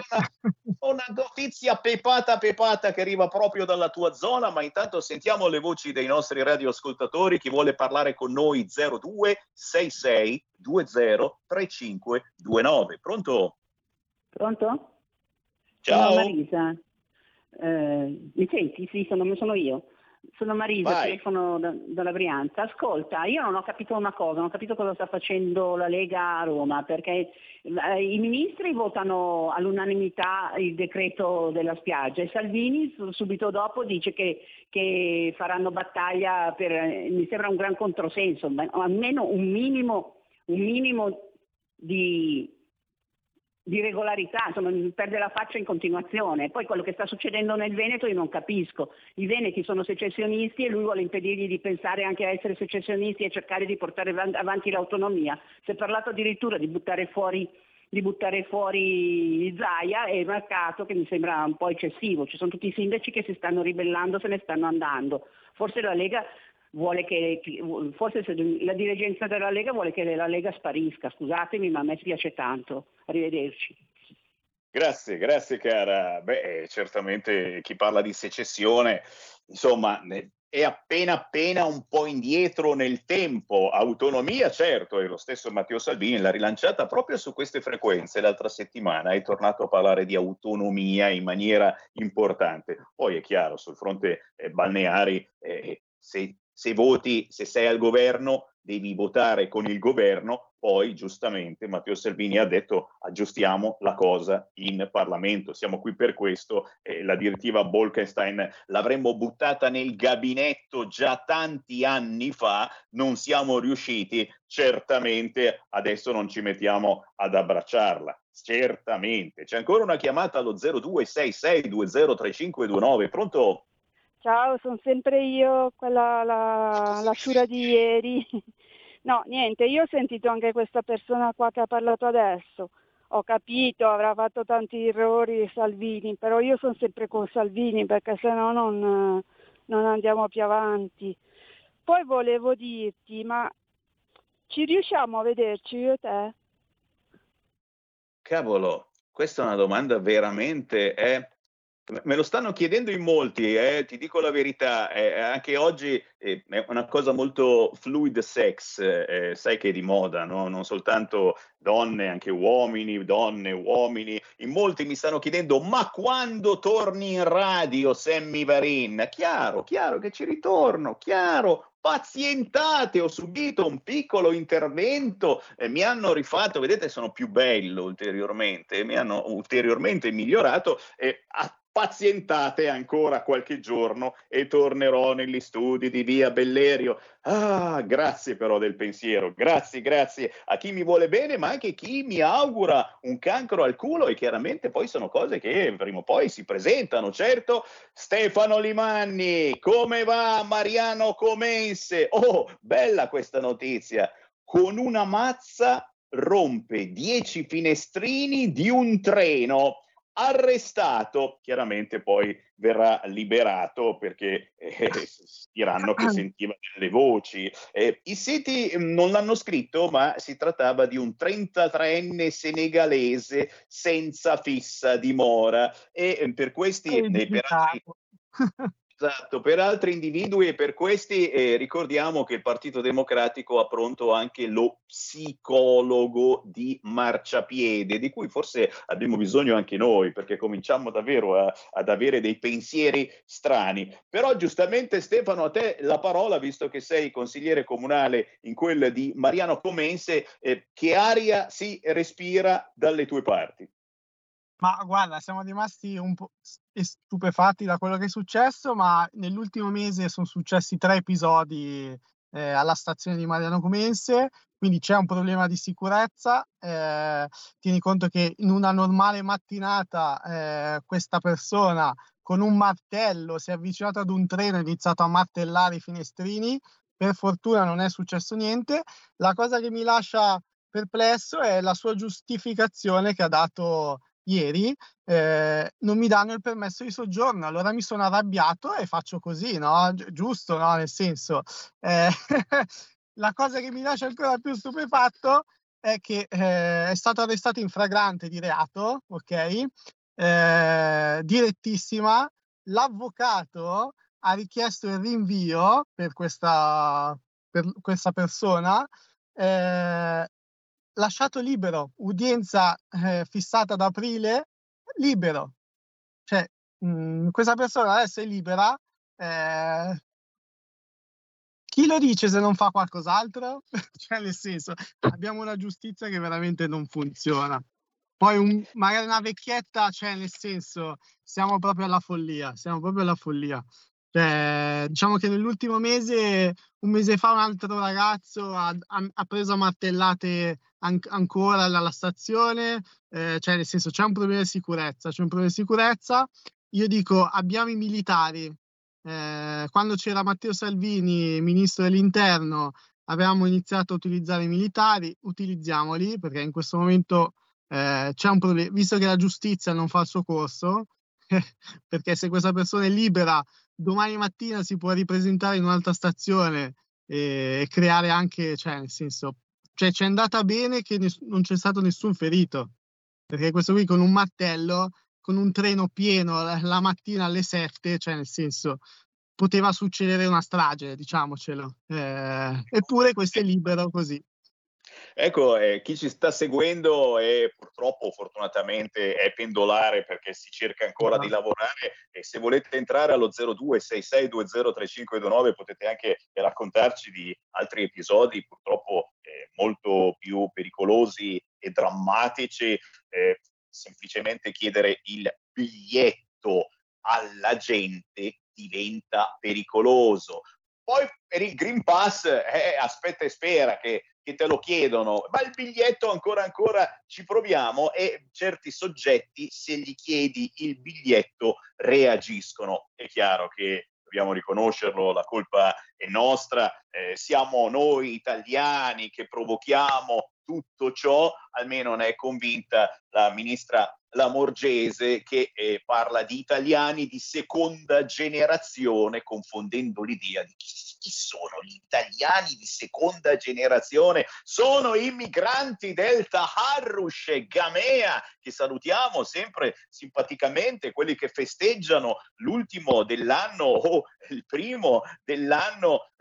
una, notizia pepata pepata che arriva proprio dalla tua zona, ma intanto sentiamo le voci dei nostri radioascoltatori. Chi vuole parlare con noi 0266 203529. Pronto? Pronto? Ciao. Sono Marisa. Eh, mi senti? Sì, sono, sono io. Sono Marisa, Vai. telefono da- dalla Brianza. Ascolta, io non ho capito una cosa, non ho capito cosa sta facendo la Lega a Roma, perché eh, i ministri votano all'unanimità il decreto della spiaggia e Salvini su- subito dopo dice che, che faranno battaglia per, eh, mi sembra un gran controsenso, ma almeno un minimo, un minimo di, di regolarità, insomma perde la faccia in continuazione. Poi quello che sta succedendo nel Veneto io non capisco. I veneti sono secessionisti e lui vuole impedirgli di pensare anche a essere secessionisti e cercare di portare avan- avanti l'autonomia. Si è parlato addirittura di buttare fuori di buttare fuori Zaia e il mercato che mi sembra un po' eccessivo. Ci sono tutti i sindaci che si stanno ribellando, se ne stanno andando. Forse la Lega vuole che, forse se la dirigenza della Lega vuole che la Lega sparisca. Scusatemi, ma a me spiace tanto. Arrivederci. Grazie, grazie cara. Beh, certamente chi parla di secessione, insomma, è appena appena un po' indietro nel tempo. Autonomia, certo, e lo stesso Matteo Salvini l'ha rilanciata proprio su queste frequenze l'altra settimana, è tornato a parlare di autonomia in maniera importante. Poi è chiaro, sul fronte eh, balneari, eh, se, se voti, se sei al governo, devi votare con il governo, poi giustamente Matteo Salvini ha detto aggiustiamo la cosa in Parlamento, siamo qui per questo, eh, la direttiva Bolkestein l'avremmo buttata nel gabinetto già tanti anni fa, non siamo riusciti, certamente adesso non ci mettiamo ad abbracciarla. Certamente. C'è ancora una chiamata allo 0266203529. Pronto? Ciao, sono sempre io, quella la, la di ieri. No, niente, io ho sentito anche questa persona qua che ha parlato adesso. Ho capito, avrà fatto tanti errori Salvini, però io sono sempre con Salvini perché sennò non, non andiamo più avanti. Poi volevo dirti, ma ci riusciamo a vederci io e te? Cavolo, questa è una domanda veramente... eh, Me lo stanno chiedendo in molti, eh, ti dico la verità, eh, anche oggi eh, è una cosa molto fluid sex, eh, sai che è di moda, no? non soltanto donne, anche uomini, donne, uomini, in molti mi stanno chiedendo ma quando torni in radio Sammy Varin? Chiaro, chiaro che ci ritorno, chiaro, pazientate, ho subito un piccolo intervento, eh, mi hanno rifatto, vedete sono più bello ulteriormente, mi hanno ulteriormente migliorato e a- pazientate ancora qualche giorno e tornerò negli studi di via Bellerio. Ah, grazie però del pensiero, grazie, grazie a chi mi vuole bene, ma anche chi mi augura un cancro al culo e chiaramente poi sono cose che prima o poi si presentano, certo. Stefano Limanni, come va Mariano Comense? Oh, bella questa notizia. Con una mazza rompe 10 finestrini di un treno arrestato, chiaramente poi verrà liberato perché eh, diranno che sentiva delle voci. Eh, I siti mm, non l'hanno scritto, ma si trattava di un 33enne senegalese senza fissa dimora. E eh, per questi, eh, per altri, Esatto, per altri individui e per questi eh, ricordiamo che il Partito Democratico ha pronto anche lo psicologo di marciapiede, di cui forse abbiamo bisogno anche noi, perché cominciamo davvero a, ad avere dei pensieri strani. Però giustamente Stefano, a te la parola, visto che sei consigliere comunale in quel di Mariano Comense, eh, che aria si respira dalle tue parti? Ma guarda, siamo rimasti un po' stupefatti da quello che è successo, ma nell'ultimo mese sono successi tre episodi eh, alla stazione di Mariano Comense, quindi c'è un problema di sicurezza. Eh, tieni conto che in una normale mattinata eh, questa persona con un martello si è avvicinato ad un treno e ha iniziato a martellare i finestrini. Per fortuna non è successo niente. La cosa che mi lascia perplesso è la sua giustificazione che ha dato ieri, eh, non mi danno il permesso di soggiorno. Allora mi sono arrabbiato e faccio così, no? Gi- giusto, no? Nel senso, eh, la cosa che mi lascia ancora più stupefatto è che eh, è stato arrestato in fragrante di reato, ok? Eh, direttissima. L'avvocato ha richiesto il rinvio per questa, per questa persona eh, lasciato libero, udienza eh, fissata ad aprile, libero. Cioè, mh, mm, questa persona adesso è libera. Eh, chi lo dice se non fa qualcos'altro? cioè, nel senso, abbiamo una giustizia che veramente non funziona. Poi un, magari una vecchietta, cioè nel senso, siamo proprio alla follia, siamo proprio alla follia. Cioè, diciamo che nell'ultimo mese, un mese fa, un altro ragazzo ha, ha, preso a martellate an- ancora alla stazione, eh, cioè nel senso c'è un problema di sicurezza, c'è un problema di sicurezza. Io dico abbiamo i militari. Eh, quando c'era Matteo Salvini, ministro dell'interno, avevamo iniziato a utilizzare i militari, utilizziamoli perché in questo momento eh, c'è un problema, visto che la giustizia non fa il suo corso, perché se questa persona è libera, domani mattina si può ripresentare in un'altra stazione e, e creare anche, cioè nel senso, cioè ci è andata bene che ness- non c'è stato nessun ferito, perché questo qui con un martello, con un treno pieno la, la mattina alle 7, cioè nel senso poteva succedere una strage, diciamocelo. Eh, eppure questo è libero così. Ecco, eh, chi ci sta seguendo e purtroppo fortunatamente è pendolare perché si cerca ancora di esatto. lavorare e se volete entrare allo 0266203529 potete anche raccontarci di altri episodi purtroppo eh, molto più pericolosi e drammatici, eh, semplicemente chiedere il biglietto alla gente diventa pericoloso. Poi per il Green Pass, eh, aspetta e spera che, che, te lo chiedono, ma il biglietto ancora ancora ci proviamo e certi soggetti se gli chiedi il biglietto reagiscono. È chiaro che dobbiamo riconoscerlo, la colpa è nostra, eh, siamo noi italiani che provochiamo tutto ciò, almeno ne è convinta la ministra Lamorgese che eh, parla di italiani di seconda generazione, confondendo l'idea di chi, chi, sono gli italiani di seconda generazione. Sono i migranti del Taharrush e Gamea, che salutiamo sempre simpaticamente, quelli che festeggiano l'ultimo dell'anno o il primo dell'anno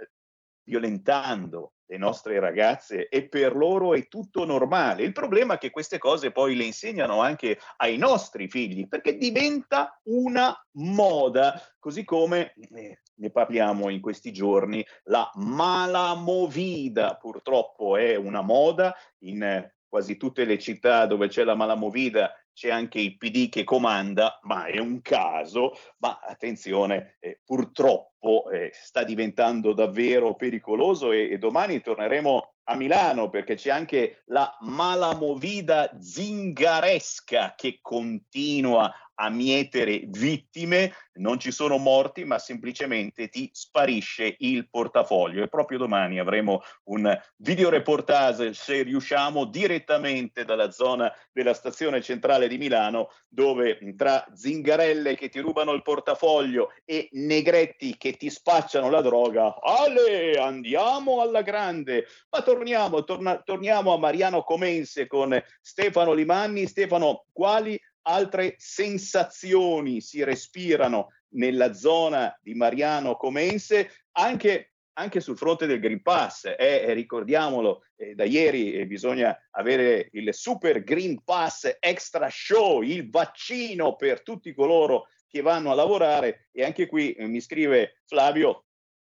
violentando le nostre ragazze e per loro è tutto normale. Il problema è che queste cose poi le insegnano anche ai nostri figli perché diventa una moda, così come eh, ne parliamo in questi giorni, la malamovida purtroppo è una moda in quasi tutte le città dove c'è la malamovida c'è anche il PD che comanda, ma è un caso, ma attenzione, eh, purtroppo eh, sta diventando davvero pericoloso e, e, domani torneremo a Milano perché c'è anche la malamovida zingaresca che continua a mietere vittime, non ci sono morti, ma semplicemente ti sparisce il portafoglio. E proprio domani avremo un videoreportage, se riusciamo, direttamente dalla zona della stazione centrale di Milano, dove tra zingarelle che ti rubano il portafoglio e negretti che ti spacciano la droga, ale, andiamo alla grande. Ma torniamo, torna, torniamo a Mariano Comense con Stefano Limanni. Stefano, quali altre sensazioni si respirano nella zona di Mariano Comense, anche, anche sul fronte del Green Pass. Eh, ricordiamolo, eh, da ieri eh, bisogna avere il Super Green Pass Extra Show, il vaccino per tutti coloro che vanno a lavorare e anche qui eh, mi scrive Flavio,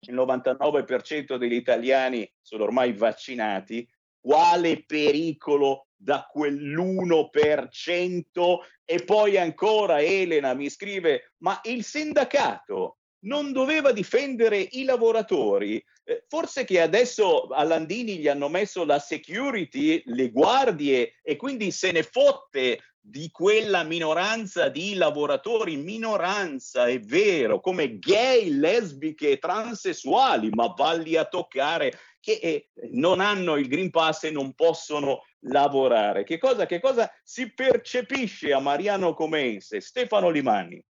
il 99% degli italiani sono ormai vaccinati, quale pericolo da quell'1% e poi ancora Elena mi scrive ma il sindacato non doveva difendere i lavoratori? Eh, forse che adesso a Landini gli hanno messo la security, le guardie e quindi se ne fotte di quella minoranza di lavoratori, minoranza è vero, come gay, lesbiche, transessuali, ma valli a toccare che eh, non hanno il Green Pass e non possono lavorare. Che cosa, che cosa si percepisce a Mariano Comense? Stefano Limani.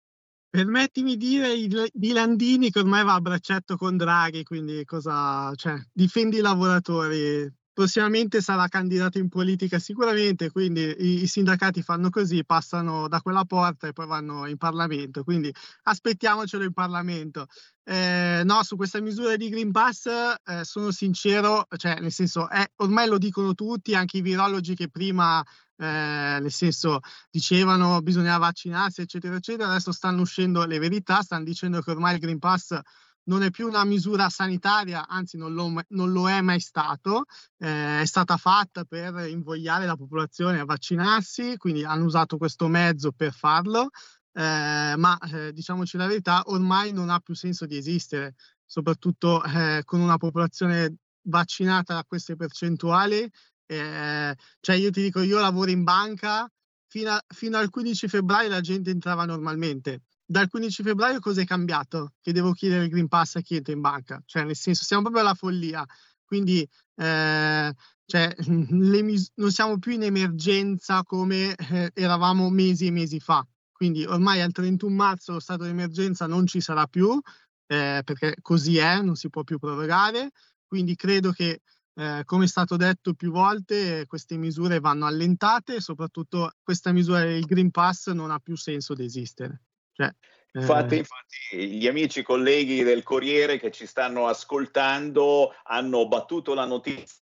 Permettimi di dire di Landini che ormai va a braccetto con Draghi, quindi cosa, cioè, difendi i lavoratori. Prossimamente sarà candidato in politica sicuramente, quindi i, i, sindacati fanno così, passano da quella porta e poi vanno in Parlamento, quindi aspettiamocelo in Parlamento. Eh, no, su questa misura di Green Pass eh, sono sincero, cioè nel senso, è, ormai lo dicono tutti, anche i virologi che prima eh, nel senso dicevano bisogna vaccinarsi, eccetera, eccetera, adesso stanno uscendo le verità, stanno dicendo che ormai il Green Pass non è più una misura sanitaria, anzi non lo, non lo è mai stato, eh, è stata fatta per invogliare la popolazione a vaccinarsi, quindi hanno usato questo mezzo per farlo, eh, ma eh, diciamoci la verità, ormai non ha più senso di esistere, soprattutto eh, con una popolazione vaccinata a queste percentuali. Eh, cioè io ti dico, io lavoro in banca, fino, a, fino, al 15 febbraio la gente entrava normalmente. Dal 15 febbraio cosa è cambiato? Che devo chiedere il Green Pass a chi entra in banca? Cioè, nel senso, siamo proprio alla follia. Quindi, eh, cioè, mis- non siamo più in emergenza come eh, eravamo mesi e mesi fa. Quindi, ormai al 31 marzo lo stato di emergenza non ci sarà più, eh, perché così è, non si può più prorogare. Quindi, credo che eh, come è stato detto più volte, queste misure vanno allentate e soprattutto questa misura del Green Pass non ha più senso di esistere. Cioè, eh... infatti, infatti, gli amici colleghi del Corriere che ci stanno ascoltando hanno battuto la notizia.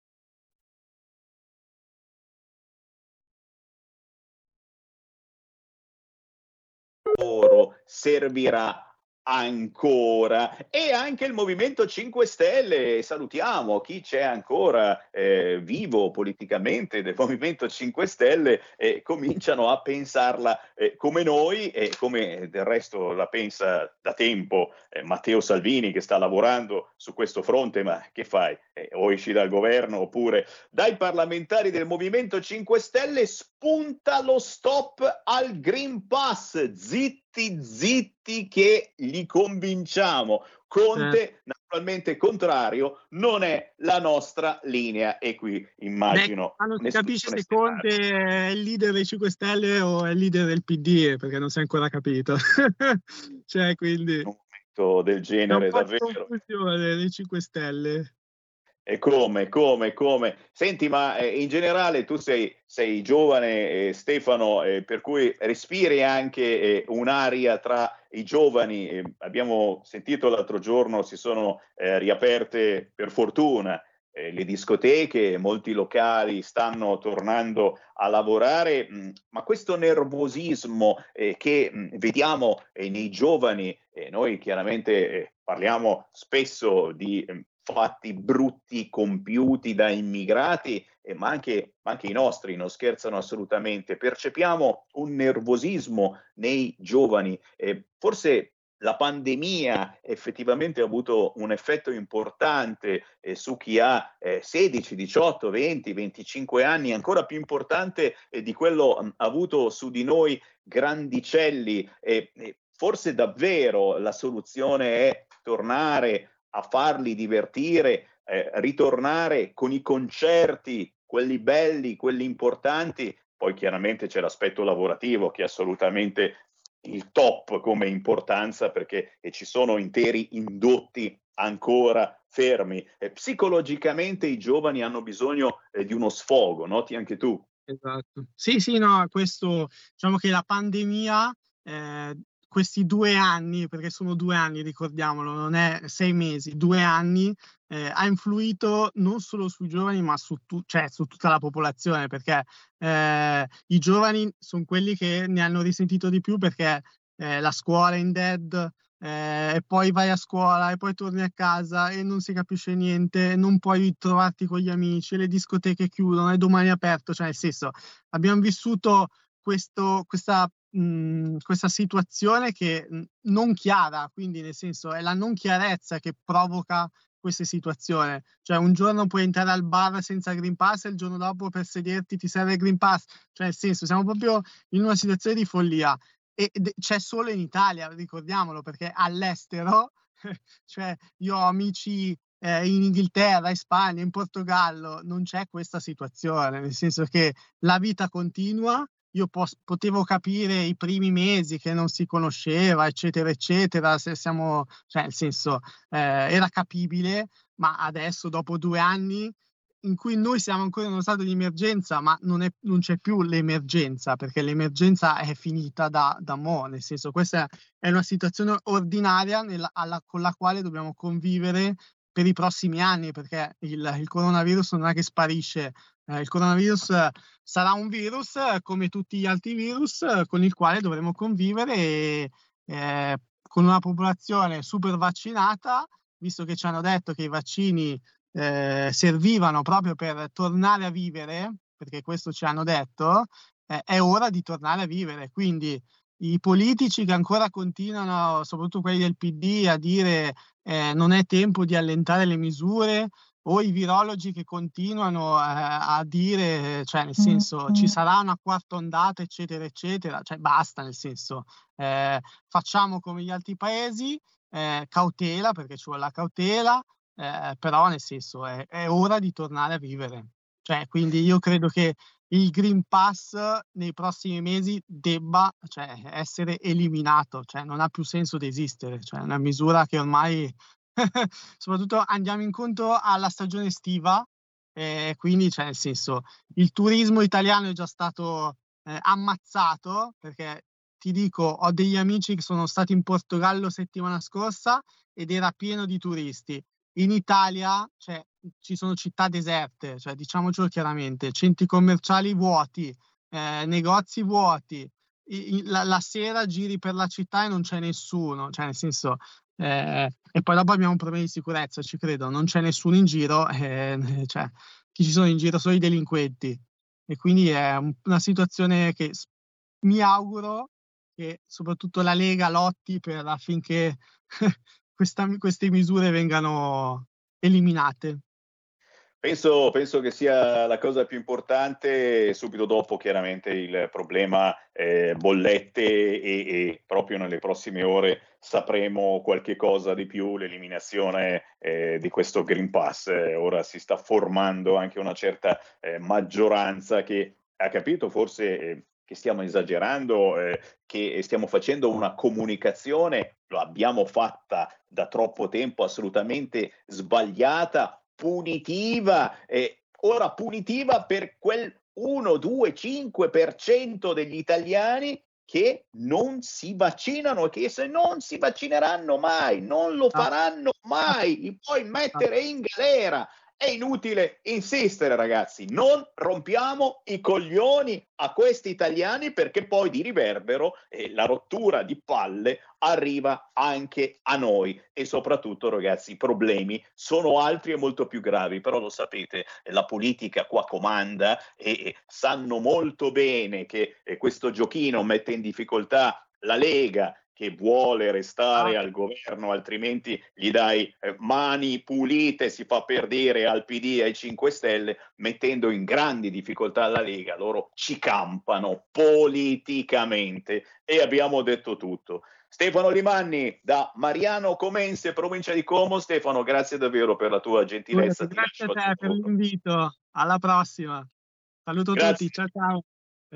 Servirà ancora. E anche il Movimento 5 Stelle salutiamo chi c'è ancora eh, vivo politicamente del Movimento 5 Stelle e cominciano a pensarla eh, come noi e come del resto la pensa da tempo eh, Matteo Salvini che sta lavorando su questo fronte ma che fai? Eh, o esci dal governo oppure dai parlamentari del Movimento 5 Stelle spunta lo stop al Green Pass zitti zitti, zitti che li convinciamo. Conte, eh. naturalmente contrario, non è la nostra linea. E qui immagino. Beh, non si capisce se Conte è il leader dei 5 Stelle o è il leader del PD, perché non si è ancora capito. cioè, quindi. Un momento del genere, davvero. confusione dei 5 Stelle. E come, come, come? Senti, ma eh, in generale tu sei, sei giovane, eh, Stefano, eh, per cui respiri anche eh, un'aria tra i giovani. abbiamo sentito l'altro giorno, si sono eh, riaperte per fortuna eh, le discoteche, molti locali stanno tornando a lavorare, mh, mm, ma questo nervosismo che mh, mm, vediamo nei giovani, noi chiaramente parliamo spesso di mm, fatti brutti compiuti da immigrati, eh, ma, anche, ma, anche, i nostri non scherzano assolutamente. Percepiamo un nervosismo nei giovani, eh, forse la pandemia effettivamente ha avuto un effetto importante eh, su chi ha eh, 16, 18, 20, 25 anni, ancora più importante eh, di quello mh, avuto su di noi grandicelli. Forse davvero la soluzione è tornare a farli divertire, eh, ritornare con i concerti, quelli belli, quelli importanti. Poi chiaramente c'è l'aspetto lavorativo che è assolutamente il top come importanza perché ci sono interi indotti ancora fermi. Eh, psicologicamente i giovani hanno bisogno eh, di uno sfogo, noti anche tu? Esatto. Sì, sì, no, questo diciamo che la pandemia, eh, questi due anni, perché sono due anni, ricordiamolo, non è sei mesi, due anni, eh, ha influito non solo sui giovani, ma su, tu- cioè, su tutta la popolazione, perché eh, i giovani sono quelli che ne hanno risentito di più perché eh, la scuola è in dead, eh, e poi vai a scuola e poi torni a casa e non si capisce niente, non puoi trovarti con gli amici, le discoteche chiudono e domani è aperto, cioè nel senso abbiamo vissuto questo, questa, mh, questa situazione che mh, non chiara, quindi nel senso è la non chiarezza che provoca queste situazioni. Cioè, un giorno puoi entrare al bar senza Green Pass e il giorno dopo per sederti ti serve il Green Pass. Cioè, nel senso, siamo proprio in una situazione di follia e c'è solo in Italia, ricordiamolo, perché all'estero, cioè io ho amici eh, in Inghilterra, in Spagna, in Portogallo, non c'è questa situazione, nel senso che la vita continua, io pos- potevo capire i primi mesi che non si conosceva, eccetera, eccetera, se siamo, cioè nel senso, eh, era capibile, ma adesso dopo due anni in cui noi siamo ancora in uno stato di emergenza, ma non, è, non c'è più l'emergenza, perché l'emergenza è finita da, da mo', nel senso questa è una situazione ordinaria nella, alla, con la quale dobbiamo convivere per i prossimi anni, perché il, il coronavirus non è che sparisce, eh, il coronavirus sarà un virus come tutti gli altri virus con il quale dovremo convivere e, eh, con una popolazione super vaccinata, visto che ci hanno detto che i vaccini eh, servivano proprio per tornare a vivere, perché questo ci hanno detto, eh, è ora di tornare a vivere. Quindi i politici che ancora continuano, soprattutto quelli del PD, a dire eh, non è tempo di allentare le misure, o i virologi che continuano eh, a dire, cioè nel senso ci sarà una quarta ondata, eccetera, eccetera, cioè basta, nel senso eh, facciamo come gli altri paesi, eh, cautela perché ci vuole la cautela, eh, però nel senso è, è, ora di tornare a vivere. Cioè, quindi io credo che il Green Pass nei prossimi mesi debba cioè, essere eliminato, cioè non ha più senso di esistere, cioè è una misura che ormai soprattutto andiamo incontro alla stagione estiva, eh, quindi cioè, nel senso il turismo italiano è già stato eh, ammazzato perché ti dico ho degli amici che sono stati in Portogallo settimana scorsa ed era pieno di turisti. In Italia cioè, ci sono città deserte, cioè, diciamocelo chiaramente, centri commerciali vuoti, eh, negozi vuoti, la, la, sera giri per la città e non c'è nessuno, cioè nel senso, eh, e poi dopo abbiamo un problema di sicurezza, ci credo, non c'è nessuno in giro, eh, cioè, chi ci sono in giro sono i delinquenti. E quindi è una situazione che mi auguro che soprattutto la Lega lotti per affinché questa, queste misure vengano eliminate. Penso, penso, che sia la cosa più importante, subito dopo chiaramente il problema eh, bollette e, e, proprio nelle prossime ore sapremo qualche cosa di più, l'eliminazione eh, di questo Green Pass. Ora si sta formando anche una certa eh, maggioranza che ha capito forse eh, che stiamo esagerando, eh, che stiamo facendo una comunicazione, lo abbiamo fatta da troppo tempo assolutamente sbagliata, punitiva, eh, ora punitiva per quel 1, 2, 5% degli italiani che non si vaccinano e che se non si vaccineranno mai, non lo ah. faranno mai, li puoi mettere in galera. È inutile insistere, ragazzi, non rompiamo i coglioni a questi italiani perché poi di riverbero eh, la rottura di palle arriva anche a noi e soprattutto, ragazzi, i problemi sono altri e molto più gravi, però lo sapete, la politica qua comanda e, sanno molto bene che eh, questo giochino mette in difficoltà la Lega che vuole restare Ah. al governo, altrimenti gli dai eh, mani pulite, si fa perdere al PD e ai 5 Stelle, mettendo in grandi difficoltà la Lega. Loro ci campano politicamente e abbiamo detto tutto. Stefano Limanni da Mariano Comense, provincia di Como. Stefano, grazie davvero per la tua gentilezza. Ti Grazie a te per l'invito. Alla prossima. Saluto Grazie. tutti. Ciao ciao.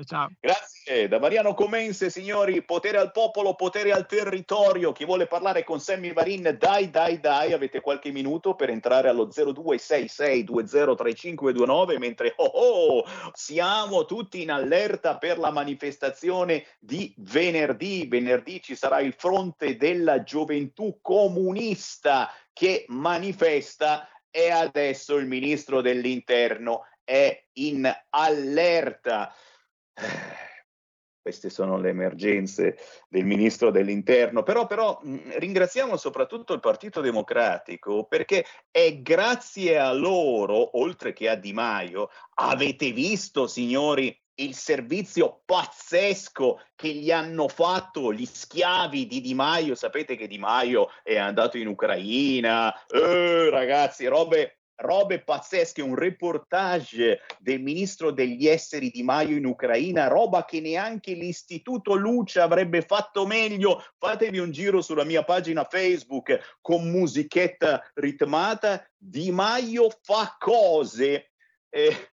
Ciao. Grazie, da Mariano Comense, signori, potere al popolo, potere al territorio. Chi vuole parlare con Sammy Varin, dai, dai, dai, avete qualche minuto per entrare allo 0266203529, mentre oh, oh, siamo tutti in allerta per la manifestazione di venerdì. Venerdì ci sarà il fronte della gioventù comunista che manifesta e adesso il ministro dell'interno è in allerta. Queste sono le emergenze del ministro dell'interno, però, però mh, ringraziamo soprattutto il Partito Democratico perché è grazie a loro, oltre che a Di Maio, avete visto, signori, il servizio pazzesco che gli hanno fatto gli schiavi di Di Maio. Sapete che Di Maio è andato in Ucraina, eh, ragazzi, robe robe pazzesche, un reportage del ministro degli esteri Di Maio in Ucraina, roba che neanche l'Istituto Luce avrebbe fatto meglio. Fatevi un giro sulla mia pagina Facebook con musichetta ritmata. Di Maio fa cose. Eh,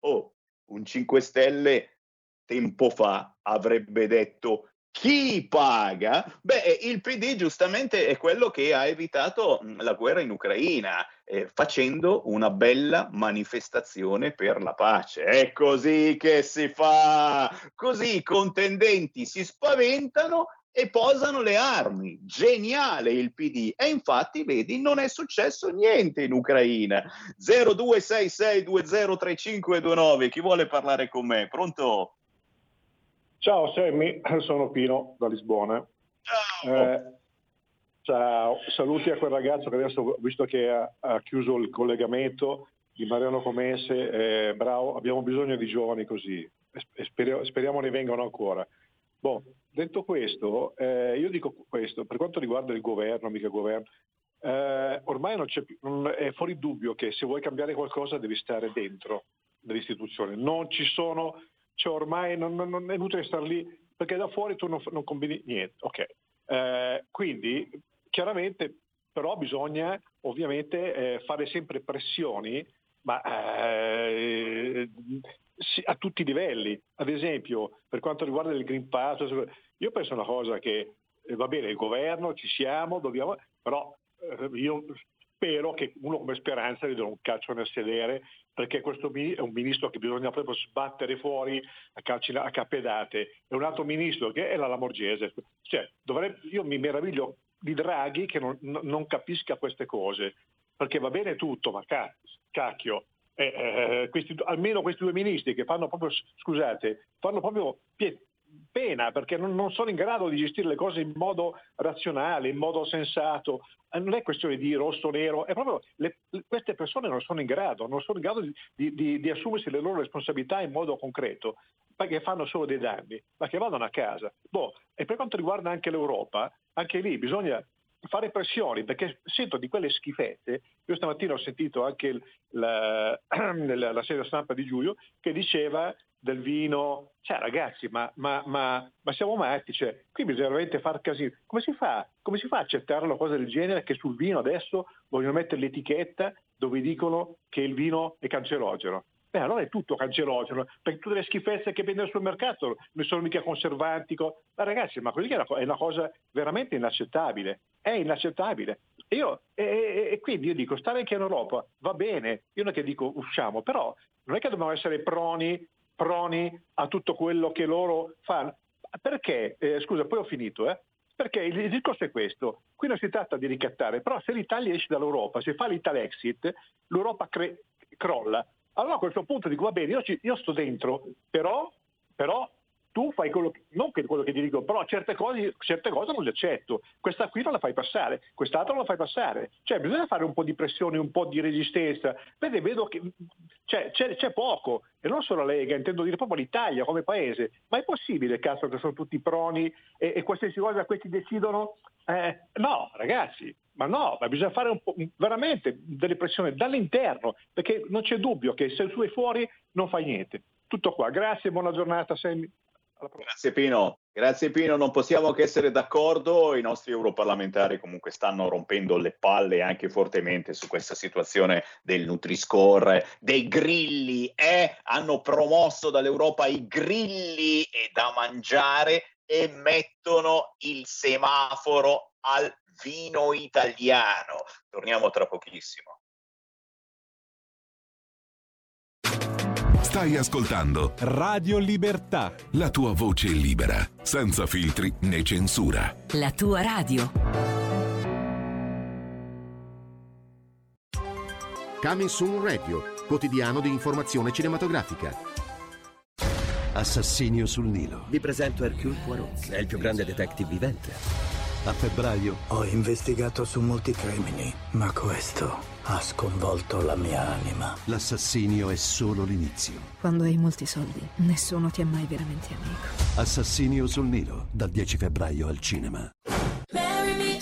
oh, un 5 Stelle tempo fa avrebbe detto chi paga? Beh, il PD giustamente è quello che ha evitato mh, la guerra in Ucraina, eh, facendo una bella manifestazione per la pace. È così che si fa, così i contendenti si spaventano e posano le armi. Geniale il PD. E infatti, vedi, non è successo niente in Ucraina. 0266203529. Chi vuole parlare con me? Pronto? Ciao Sammy, sono Pino da Lisbona. Eh, ciao, saluti a quel ragazzo che adesso ho visto che ha, ha chiuso il collegamento di Mariano Comense, eh, bravo, abbiamo bisogno di giovani così speriamo, speriamo ne vengano ancora. Boh, detto questo, eh, io dico questo, per quanto riguarda il governo, mica governo, eh, ormai non c'è più, è fuori dubbio che se vuoi cambiare qualcosa devi stare dentro dell'istituzione. Non ci sono, cioè ormai non, non- non è inutile star lì perché da fuori tu non, non combini niente. Ok. Eh, quindi chiaramente però bisogna ovviamente eh, fare sempre pressioni, ma eh, a tutti i livelli. Ad esempio, per quanto riguarda il Green Pass, io penso una cosa che eh, va bene, il governo, ci siamo, dobbiamo, però eh, io spero che uno come Speranza gli dia un calcio nel sedere perché questo è un ministro che bisogna proprio sbattere fuori a, calci, a cappedate, è un altro ministro che è la Lamorgese. Cioè, dovrebbe- io mi meraviglio di Draghi che non, non- capisca queste cose, perché va bene tutto, ma ca- cacchio, eh, eh, questi- almeno questi due ministri che fanno proprio, scusate, fanno proprio pena perché non, non sono in grado di gestire le cose in modo razionale, in modo sensato. Eh, Non è questione di rosso o nero, è proprio le- queste persone non sono in grado, non sono in grado di, di- di- di assumersi le loro responsabilità in modo concreto, perché fanno solo dei danni, ma che vadano a casa. Boh, e per quanto riguarda anche l'Europa, anche lì bisogna fare pressioni, perché sento di quelle schifezze, io stamattina ho sentito anche la, nella- la serie stampa di Giulio che diceva del vino, cioè ragazzi, ma, ma- ma- ma siamo matti, cioè, qui bisogna veramente far casino. Come si fa? Come si fa a accettare una cosa del genere che sul vino adesso vogliono mettere l'etichetta dove dicono che il vino è cancerogeno? Beh, allora è tutto cancerogeno, perché tutte le schifezze che vendono sul mercato non sono mica conservanti. co- Ma ragazzi, ma così è una cosa veramente inaccettabile. È inaccettabile. E, io, e, e- e quindi io dico, stare anche in Europa va bene, io non è che dico usciamo, però non è che dobbiamo essere proni, proni a tutto quello che loro fanno. Perché, eh, scusa, poi ho finito, eh? Perché il, discorso è questo, qui non si tratta di ricattare, però se l'Italia esce dall'Europa, se fa l'Italexit, l'Europa cre- crolla. Allora a questo punto dico va bene, io, ci- io sto dentro, però, però tu fai quello che, non che quello che ti dico, però certe cose, certe cose non le accetto. Questa qui non la fai passare, quest'altra non la fai passare. Cioè bisogna fare un po' di pressione, un po' di resistenza. Vede, vedo che cioè, c'è, c'è poco, e non solo la Lega, intendo dire proprio l'Italia come paese. Ma è possibile, cazzo, che sono tutti proni e, e qualsiasi cosa questi decidono? Eh, no, ragazzi, ma no, ma bisogna fare veramente delle pressioni dall'interno, perché non c'è dubbio che se tu sei fuori non fai niente. Tutto qua, grazie, buona giornata Sammy. Grazie Pino, grazie Pino, non possiamo che essere d'accordo, i nostri europarlamentari comunque stanno rompendo le palle anche fortemente su questa situazione del Nutri-Score, dei grilli, eh? hanno promosso dall'Europa i grilli e da mangiare e mettono il semaforo al vino italiano. Torniamo tra pochissimo. Stai ascoltando Radio Libertà. la tua voce libera, senza filtri né censura. La tua radio. Coming Soon Radio, quotidiano di informazione cinematografica. Assassinio sul Nilo. Vi presento Hercule Poirot, è il più grande detective vivente. A febbraio Ho investigato su molti crimini, ma questo ha sconvolto la mia anima. l'assassinio è solo l'inizio. Quando hai molti soldi, nessuno ti è mai veramente amico. Assassinio sul Nilo, dal 10 febbraio al cinema.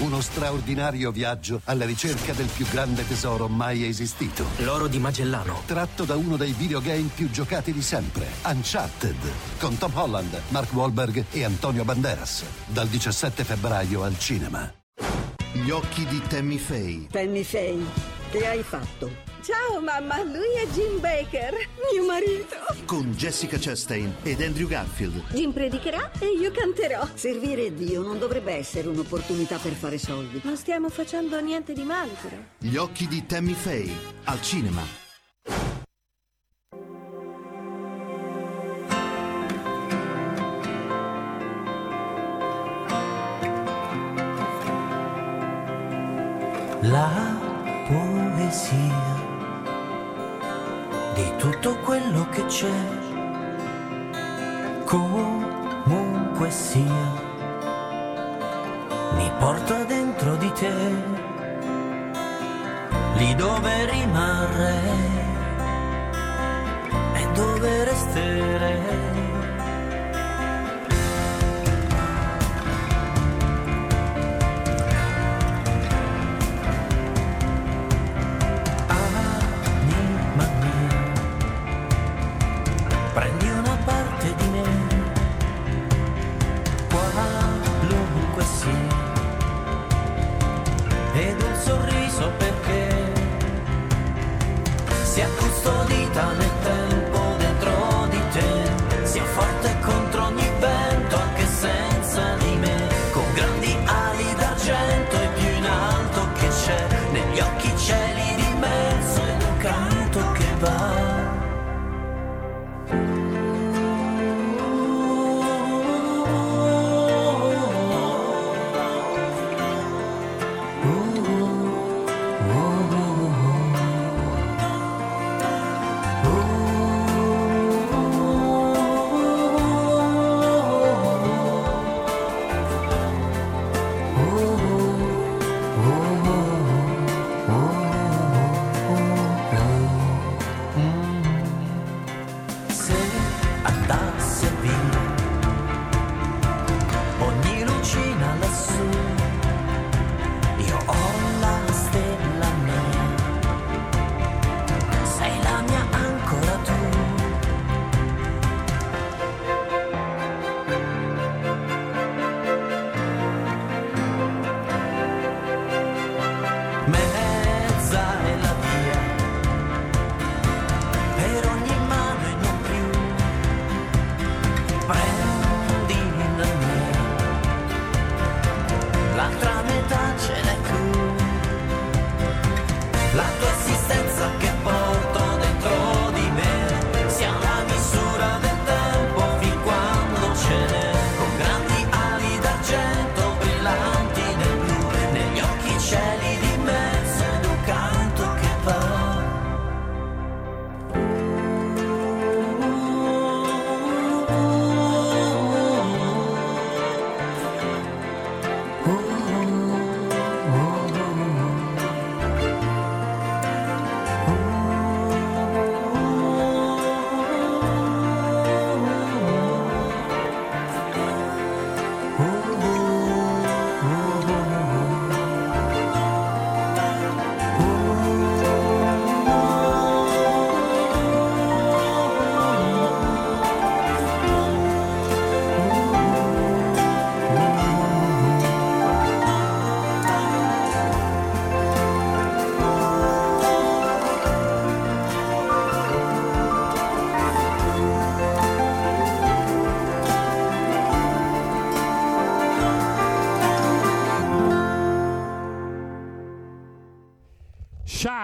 Uno straordinario viaggio alla ricerca del più grande tesoro mai esistito. L'oro di Magellano. Tratto da uno dei videogame più giocati di sempre, Uncharted, con Tom Holland, Mark Wahlberg e Antonio Banderas. Dal 17 febbraio al cinema. Gli occhi di Tammy Faye. Penny Faye, che hai fatto? Ciao mamma, lui è Jim Baker, mio marito. Con Jessica Chastain ed Andrew Garfield. Jim predicherà e io canterò. Servire Dio non dovrebbe essere un'opportunità per fare soldi. Non stiamo facendo niente di male, però. Gli occhi di Tammy Faye. Al cinema. la poesia di tutto quello che c'è, comunque sia, mi porta dentro di te, lì dove rimarrei e dove resterei.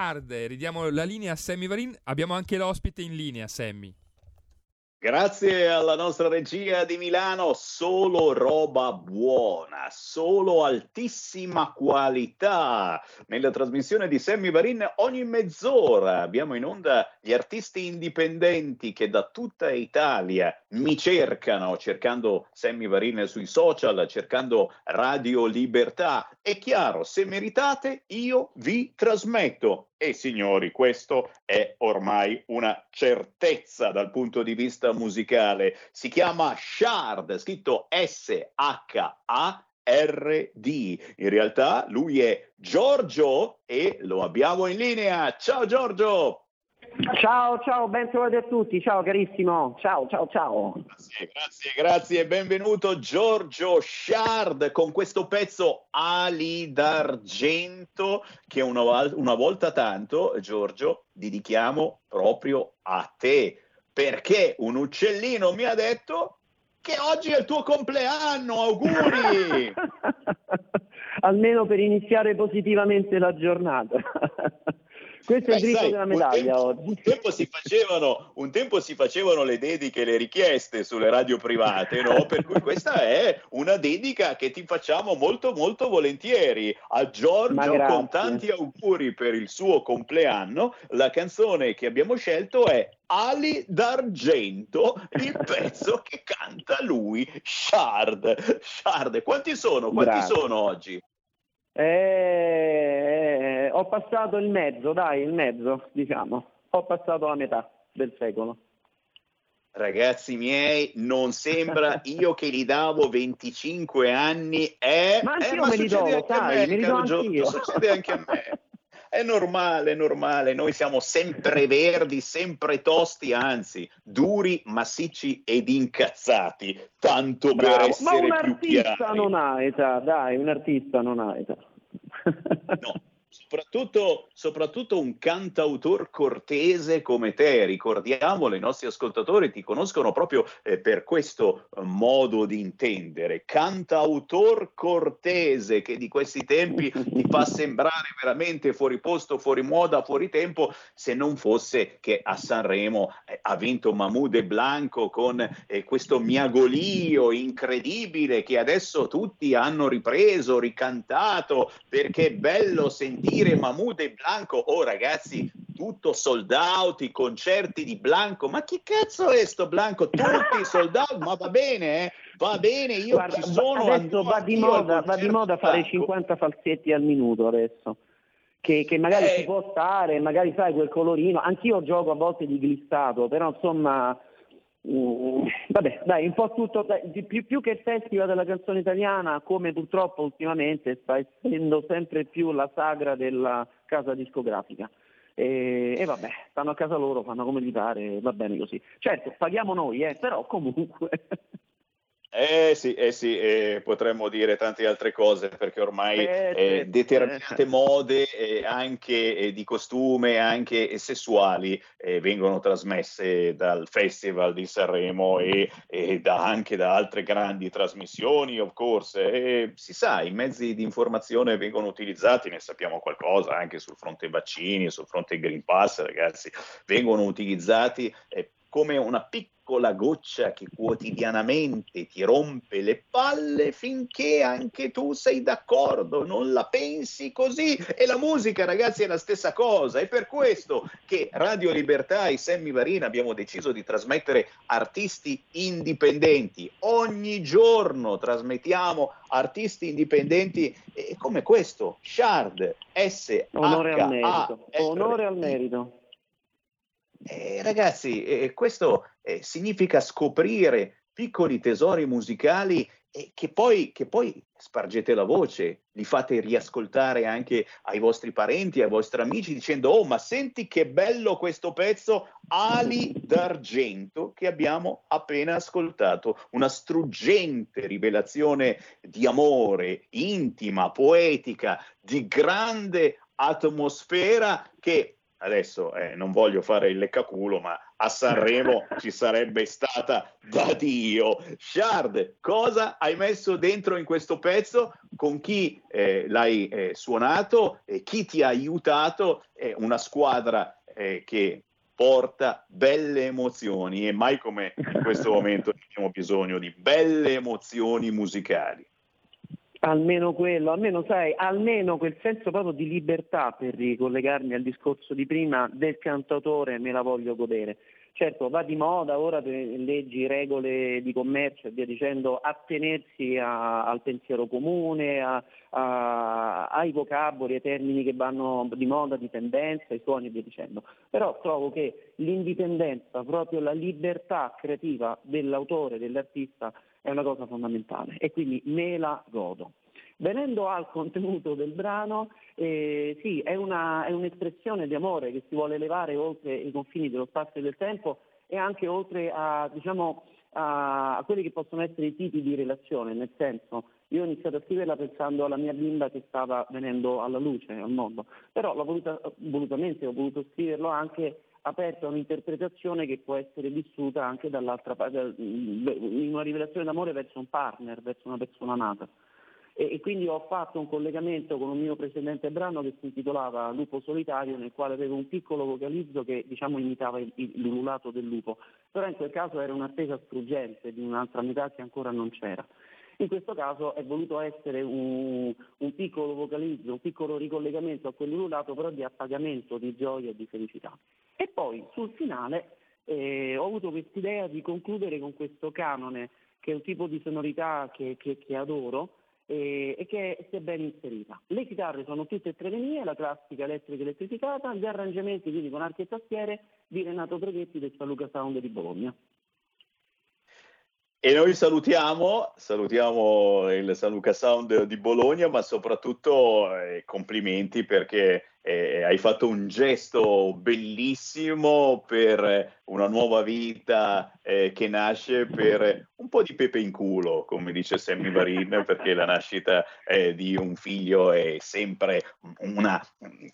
Shard, ridiamo la linea a Sammy Varin, abbiamo anche l'ospite in linea, Sammy. Grazie alla nostra regia di Milano, solo roba buona, solo altissima qualità. Nella trasmissione di Sammy Varin ogni mezz'ora abbiamo in onda gli artisti indipendenti che da tutta Italia mi cercano, cercando Sammy Varin sui social, cercando Radio Libertà. È chiaro, se meritate io vi trasmetto. E signori, questo è ormai una certezza dal punto di vista musicale. Si chiama Shard, scritto S-H-A-R-D. In realtà lui è Giorgio e lo abbiamo in linea. Ciao Giorgio! Ciao, ciao, ben trovati a tutti, ciao carissimo, ciao, ciao, ciao. Grazie, grazie, grazie, benvenuto Giorgio Shard con questo pezzo Ali d'Argento che una, una volta tanto, Giorgio, dedichiamo proprio a te, perché un uccellino mi ha detto che oggi è il tuo compleanno, auguri! Almeno per iniziare positivamente la giornata. Questo è il Beh, sai, della un medaglia tempo- oggi. Un tempo, si facevano, un tempo si facevano le dediche, le richieste sulle radio private, no? Per cui questa è una dedica che ti facciamo molto molto volentieri a Giorgio con tanti auguri per il suo compleanno. La canzone che abbiamo scelto è Ali d'Argento, il pezzo che canta lui, Shard. Shard, quanti sono? Quanti Grazie. sono oggi? Eh, ho passato il mezzo, dai, il mezzo, diciamo. Ho passato la metà del secolo. Ragazzi miei, non sembra io che gli davo 25 anni. Eh, Ma eh, ma me li do, sai, me, li do anch'io. succede anche a me. È normale, è normale. Noi siamo sempre verdi, sempre tosti, anzi, duri, massicci ed incazzati. Tanto per Bravo. Ma essere un più artista chiari. non ha età, dai, un artista non ha età. Soprattutto, soprattutto un cantautor cortese come te, ricordiamolo, i nostri ascoltatori ti conoscono proprio eh, per questo eh, modo di intendere. Cantautor cortese che di questi tempi ti fa sembrare veramente fuori posto, fuori moda, fuori tempo, se non fosse che a Sanremo eh, ha vinto Mahmoud e Blanco con eh, questo miagolio incredibile che adesso tutti hanno ripreso, ricantato, perché è bello sentire Mahmoud e Blanco. Oh ragazzi, tutto sold out, i concerti di Blanco. Ma chi cazzo è sto Blanco? Tutti sold out, ma va bene, eh? Va bene, io Guarda, ci sono. adesso va di moda, va di moda fare Blanco. 50 falsetti al minuto adesso. Che, che magari Eh. ci può stare, magari sai quel colorino. Anch'io gioco a volte di glissato, però insomma, mm, vabbè, dai, un po' tutto, dai, più, più che il festival della canzone italiana, come purtroppo ultimamente sta essendo sempre più la sagra della casa discografica. E, e vabbè, stanno a casa loro, fanno come gli pare, va bene così. Certo, paghiamo noi, eh, però comunque. Eh sì, eh sì, eh, potremmo dire tante altre cose perché ormai Eh, eh, determinate mode eh, anche eh, di costume, anche sessuali, vengono trasmesse dal Festival di Sanremo e, e da- anche da altre grandi trasmissioni, of course. E si sa, i mezzi di informazione vengono utilizzati, ne sappiamo qualcosa anche sul fronte vaccini, sul fronte Green Pass, ragazzi, vengono utilizzati come una piccola goccia che quotidianamente ti rompe le palle finché anche tu sei d'accordo, non la pensi così. E la musica, ragazzi, è la stessa cosa. È per questo che Radio Libertà e Sammy Varina abbiamo deciso di trasmettere artisti indipendenti. Ogni giorno trasmettiamo artisti indipendenti come questo, Shard, S. Onore al merito. Onore al merito. Eh, ragazzi, eh, questo eh, significa scoprire piccoli tesori musicali che poi, che poi spargete la voce, li fate riascoltare anche ai vostri parenti, ai vostri amici, dicendo: Oh, ma senti che bello questo pezzo Ali d'Argento che abbiamo appena ascoltato. Una struggente rivelazione di amore, intima, poetica, di grande atmosfera che adesso eh, non voglio fare il leccaculo, ma a Sanremo ci sarebbe stata da Dio. Shard, cosa hai messo dentro in questo pezzo? Con chi eh, l'hai eh, suonato? E chi ti ha aiutato? È una squadra eh, che porta belle emozioni e mai come in questo momento abbiamo bisogno di belle emozioni musicali. Almeno quello, almeno sai, almeno quel senso proprio di libertà per ricollegarmi al discorso di prima del cantautore me la voglio godere. Certo, va di moda ora per leggi, regole di commercio e via dicendo, attenersi a, al pensiero comune, a, a, ai vocaboli, ai termini che vanno di moda, di tendenza, ai suoni e via dicendo. Però trovo che l'indipendenza, proprio la libertà creativa dell'autore, dell'artista, è una cosa fondamentale e quindi me la godo. Venendo al contenuto del brano, eh, sì, è, una, è, un'espressione di amore che si vuole elevare oltre i confini dello spazio e del tempo e anche oltre a, diciamo, a, a quelli che possono essere i tipi di relazione, nel senso io ho iniziato a scriverla pensando alla mia bimba che stava venendo alla luce, al mondo, però l'ho voluta, volutamente ho voluto scriverlo anche aperto a un'interpretazione che può essere vissuta anche dall'altra parte, in una rivelazione d'amore verso un partner, verso una persona amata e, e, quindi ho fatto un collegamento con un mio precedente brano che si intitolava Lupo solitario nel quale avevo un piccolo vocalizzo che diciamo imitava il, il, l'ululato del lupo, però in quel caso era un'attesa struggente di un'altra metà che ancora non c'era. In questo caso è voluto essere un, un piccolo vocalizzo, un piccolo ricollegamento a quell'ululato però di appagamento, di gioia e di felicità. E poi sul finale eh, ho avuto quest'idea di concludere con questo canone che è un tipo di sonorità che, che, che adoro, e, e che si è ben inserita. Le chitarre sono tutte e tre le mie, la classica elettrica elettrificata, gli arrangiamenti quindi con archi e tastiere di Renato Preghetti del San Luca Sound di Bologna. E noi salutiamo, salutiamo il San Luca Sound di Bologna, ma soprattutto eh, complimenti perché eh, hai fatto un gesto bellissimo per una nuova vita eh, che nasce per un po' di pepe in culo, come dice Sammy Varin, perché la nascita eh, di un figlio è sempre una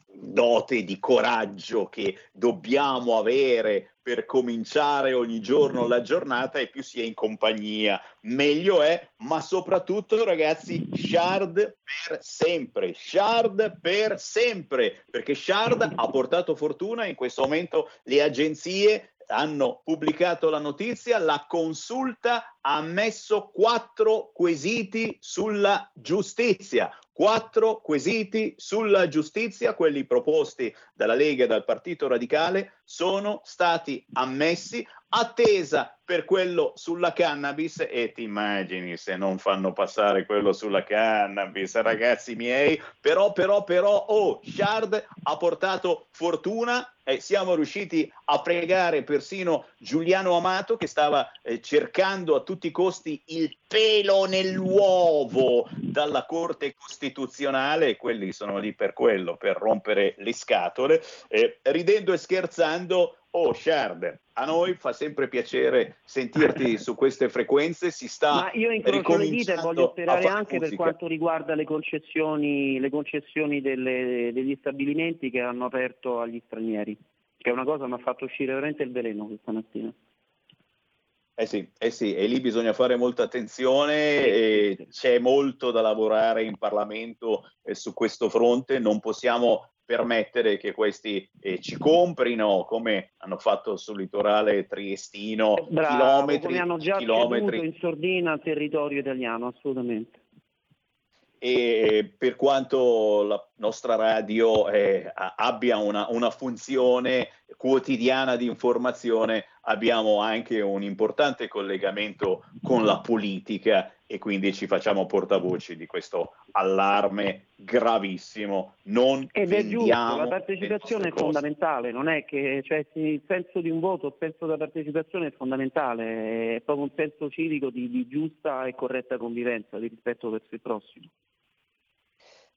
dote di coraggio che dobbiamo avere per cominciare ogni giorno la giornata e più si è in compagnia, meglio è, ma soprattutto ragazzi, Shard per sempre, Shard per sempre, perché Shard ha portato fortuna in questo momento le agenzie hanno pubblicato la notizia, la consulta ha messo quattro quesiti sulla giustizia. Quattro quesiti sulla giustizia, quelli proposti dalla Lega e dal Partito Radicale, sono stati ammessi attesa per quello sulla cannabis e ti immagini se non fanno passare quello sulla cannabis, ragazzi miei, però, però, però, oh, Shard ha portato fortuna e siamo riusciti a pregare persino Giuliano Amato che stava eh, cercando a tutti i costi il pelo nell'uovo dalla Corte Costituzionale. E quelli sono lì per quello, per rompere le scatole, eh, ridendo e scherzando Oh, Shard, a noi fa sempre piacere sentirti su queste frequenze. Si sta Ma io incrocio le dita e voglio sperare anche musica. per quanto riguarda le concessioni, le concessioni delle, degli stabilimenti che hanno aperto agli stranieri, che è una cosa che mi ha fatto uscire veramente il veleno questa mattina. Eh sì, eh sì, e lì bisogna fare molta attenzione e c'è molto da lavorare in Parlamento eh, su questo fronte, non possiamo permettere che questi eh, ci comprino come hanno fatto sul litorale triestino eh, Bravo, chilometri come hanno già chilometri. in sordina territorio italiano assolutamente. E per quanto la nostra radio eh, abbia una, una, funzione quotidiana di informazione, abbiamo anche un importante collegamento con la politica e quindi ci facciamo portavoci di questo allarme gravissimo. Non Ed è giusto, la partecipazione è fondamentale, non è che cioè, il senso di un voto, il senso della partecipazione è fondamentale, è proprio un senso civico di, di giusta e corretta convivenza, di rispetto verso il prossimo.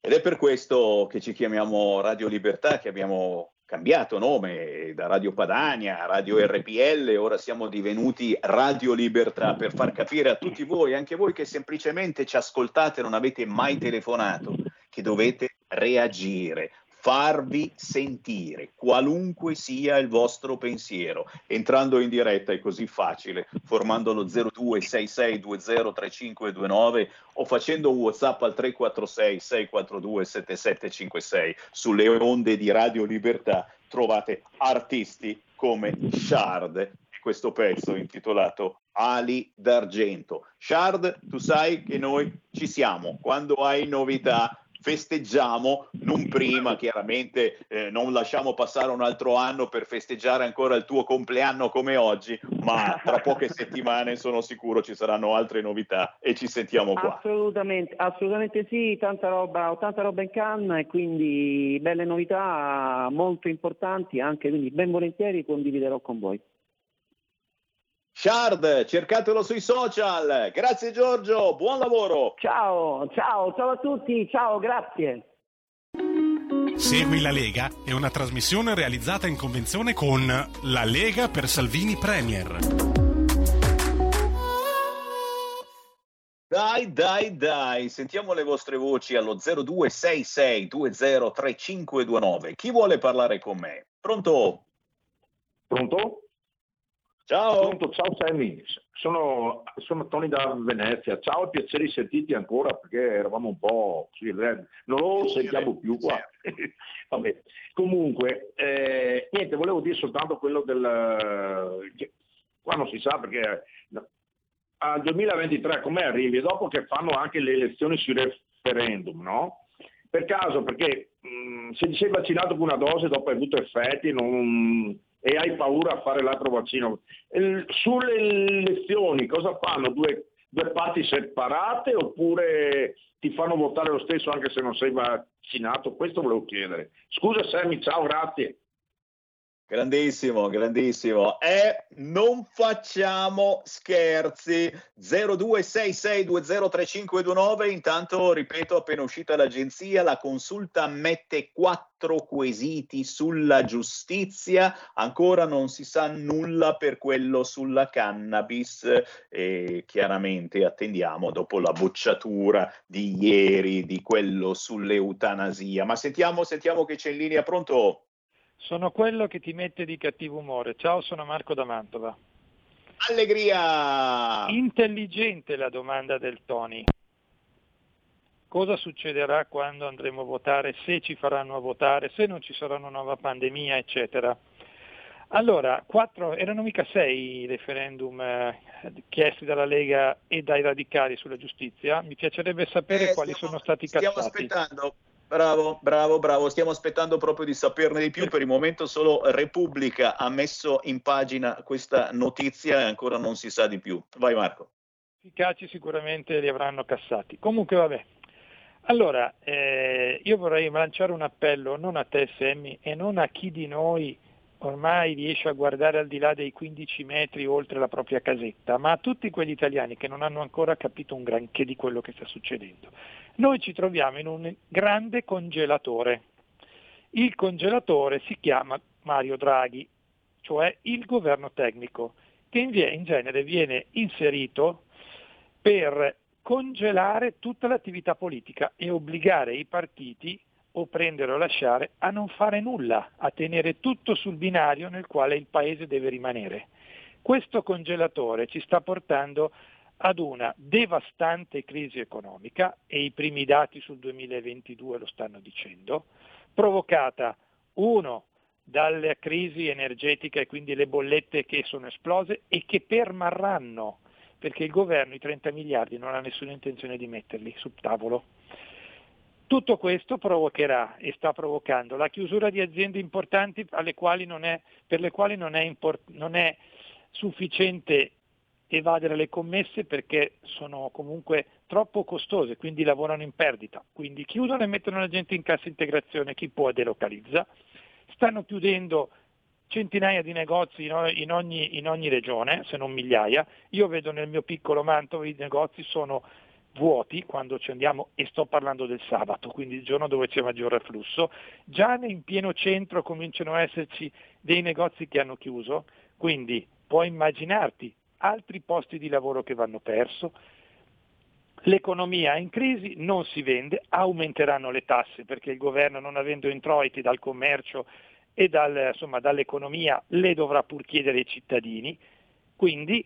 Ed è per questo che ci chiamiamo Radio Libertà, che abbiamo cambiato nome da Radio Padania a Radio RPL, ora siamo divenuti Radio Libertà per far capire a tutti voi, anche voi che semplicemente ci ascoltate e non avete mai telefonato, che dovete reagire, farvi sentire, qualunque sia il vostro pensiero. Entrando in diretta è così facile, formando lo 0266203529 o facendo un WhatsApp al 346 642 7756 sulle onde di Radio Libertà trovate artisti come Shard e questo pezzo intitolato Ali d'argento. Shard, tu sai che noi ci siamo, quando hai novità festeggiamo, non prima chiaramente, eh, non lasciamo passare un altro anno per festeggiare ancora il tuo compleanno come oggi, ma tra poche settimane sono sicuro ci saranno altre novità e ci sentiamo qua. Assolutamente, assolutamente sì, tanta roba, ho tanta roba in canna e quindi belle novità molto importanti anche, quindi ben volentieri condividerò con voi. Shard, cercatelo sui social. Grazie Giorgio, buon lavoro. Ciao, ciao, ciao a tutti, ciao, grazie. Segui la Lega è una trasmissione realizzata in convenzione con La Lega per Salvini Premier. Dai, dai, dai, sentiamo le vostre voci allo 0266203529. Chi vuole parlare con me? Pronto? Pronto? Ciao. Pronto, ciao Sammy, sono, sono Tony da Venezia. Ciao, piacere di sentirti ancora perché eravamo un po' così, non lo sentiamo più qua. Vabbè. Comunque, eh, niente, volevo dire soltanto quello del... che qua non si sa perché al 2023 come arrivi? Dopo che fanno anche le elezioni sui referendum, no? Per caso, perché mh, se ti sei vaccinato con una dose dopo hai avuto effetti, non e hai paura a fare l'altro vaccino. Sulle elezioni cosa fanno? Due, due parti separate oppure ti fanno votare lo stesso anche se non sei vaccinato? Questo volevo chiedere. Scusa Sammy, ciao, grazie. Grandissimo, grandissimo. E non facciamo scherzi. 0266203529. Intanto, ripeto, appena uscita l'agenzia, la consulta ammette quattro quesiti sulla giustizia. Ancora non si sa nulla per quello sulla cannabis. E chiaramente attendiamo dopo la bocciatura di ieri di quello sull'eutanasia. Ma sentiamo, sentiamo che c'è in linea. Pronto? Sono quello che ti mette di cattivo umore. Ciao, sono Marco da Mantova. Allegria! Intelligente la domanda del Tony. Cosa succederà quando andremo a votare, se ci faranno a votare, se non ci sarà una nuova pandemia, eccetera. Allora, quattro, erano mica sei i referendum eh, chiesti dalla Lega e dai radicali sulla giustizia. Mi piacerebbe sapere Eh, quali stiamo- sono stati Stiamo cassati. aspettando. Bravo, bravo, bravo. Stiamo aspettando proprio di saperne di più. Per il momento solo Repubblica ha messo in pagina questa notizia e ancora non si sa di più. Vai Marco. efficaci sicuramente li avranno cassati. Comunque vabbè. Allora, eh, io vorrei lanciare un appello non a te Sammy e non a chi di noi ormai riesce a guardare al di là dei 15 metri oltre la propria casetta, ma a tutti quegli italiani che non hanno ancora capito un granché di quello che sta succedendo. Noi ci troviamo in un grande congelatore. Il congelatore si chiama Mario Draghi, cioè il governo tecnico, che in genere viene inserito per congelare tutta l'attività politica e obbligare i partiti o prendere o lasciare a non fare nulla, a tenere tutto sul binario nel quale il Paese deve rimanere. Questo congelatore ci sta portando ad una devastante crisi economica e i primi dati sul 2022 lo stanno dicendo, provocata uno dalla crisi energetica e quindi le bollette che sono esplose e che permarranno perché il governo i 30 miliardi non ha nessuna intenzione di metterli sul tavolo. Tutto questo provocherà e sta provocando la chiusura di aziende importanti quali è- per le quali non è, import- non è sufficiente evadere le commesse perché sono comunque troppo costose, quindi lavorano in perdita. Quindi chiudono e mettono la gente in cassa integrazione, chi può delocalizza. Stanno chiudendo centinaia di negozi in ogni, in ogni regione, se non migliaia. Io vedo nel mio piccolo Mantova i negozi sono vuoti quando ci andiamo e sto parlando del sabato, quindi il giorno dove c'è maggiore afflusso. Già in pieno centro cominciano a esserci dei negozi che hanno chiuso, quindi puoi immaginarti altri posti di lavoro che vanno perso. L'economia è in crisi, non si vende, aumenteranno le tasse perché il governo non avendo introiti dal commercio e dal, insomma, dall'economia le dovrà pur chiedere ai cittadini, quindi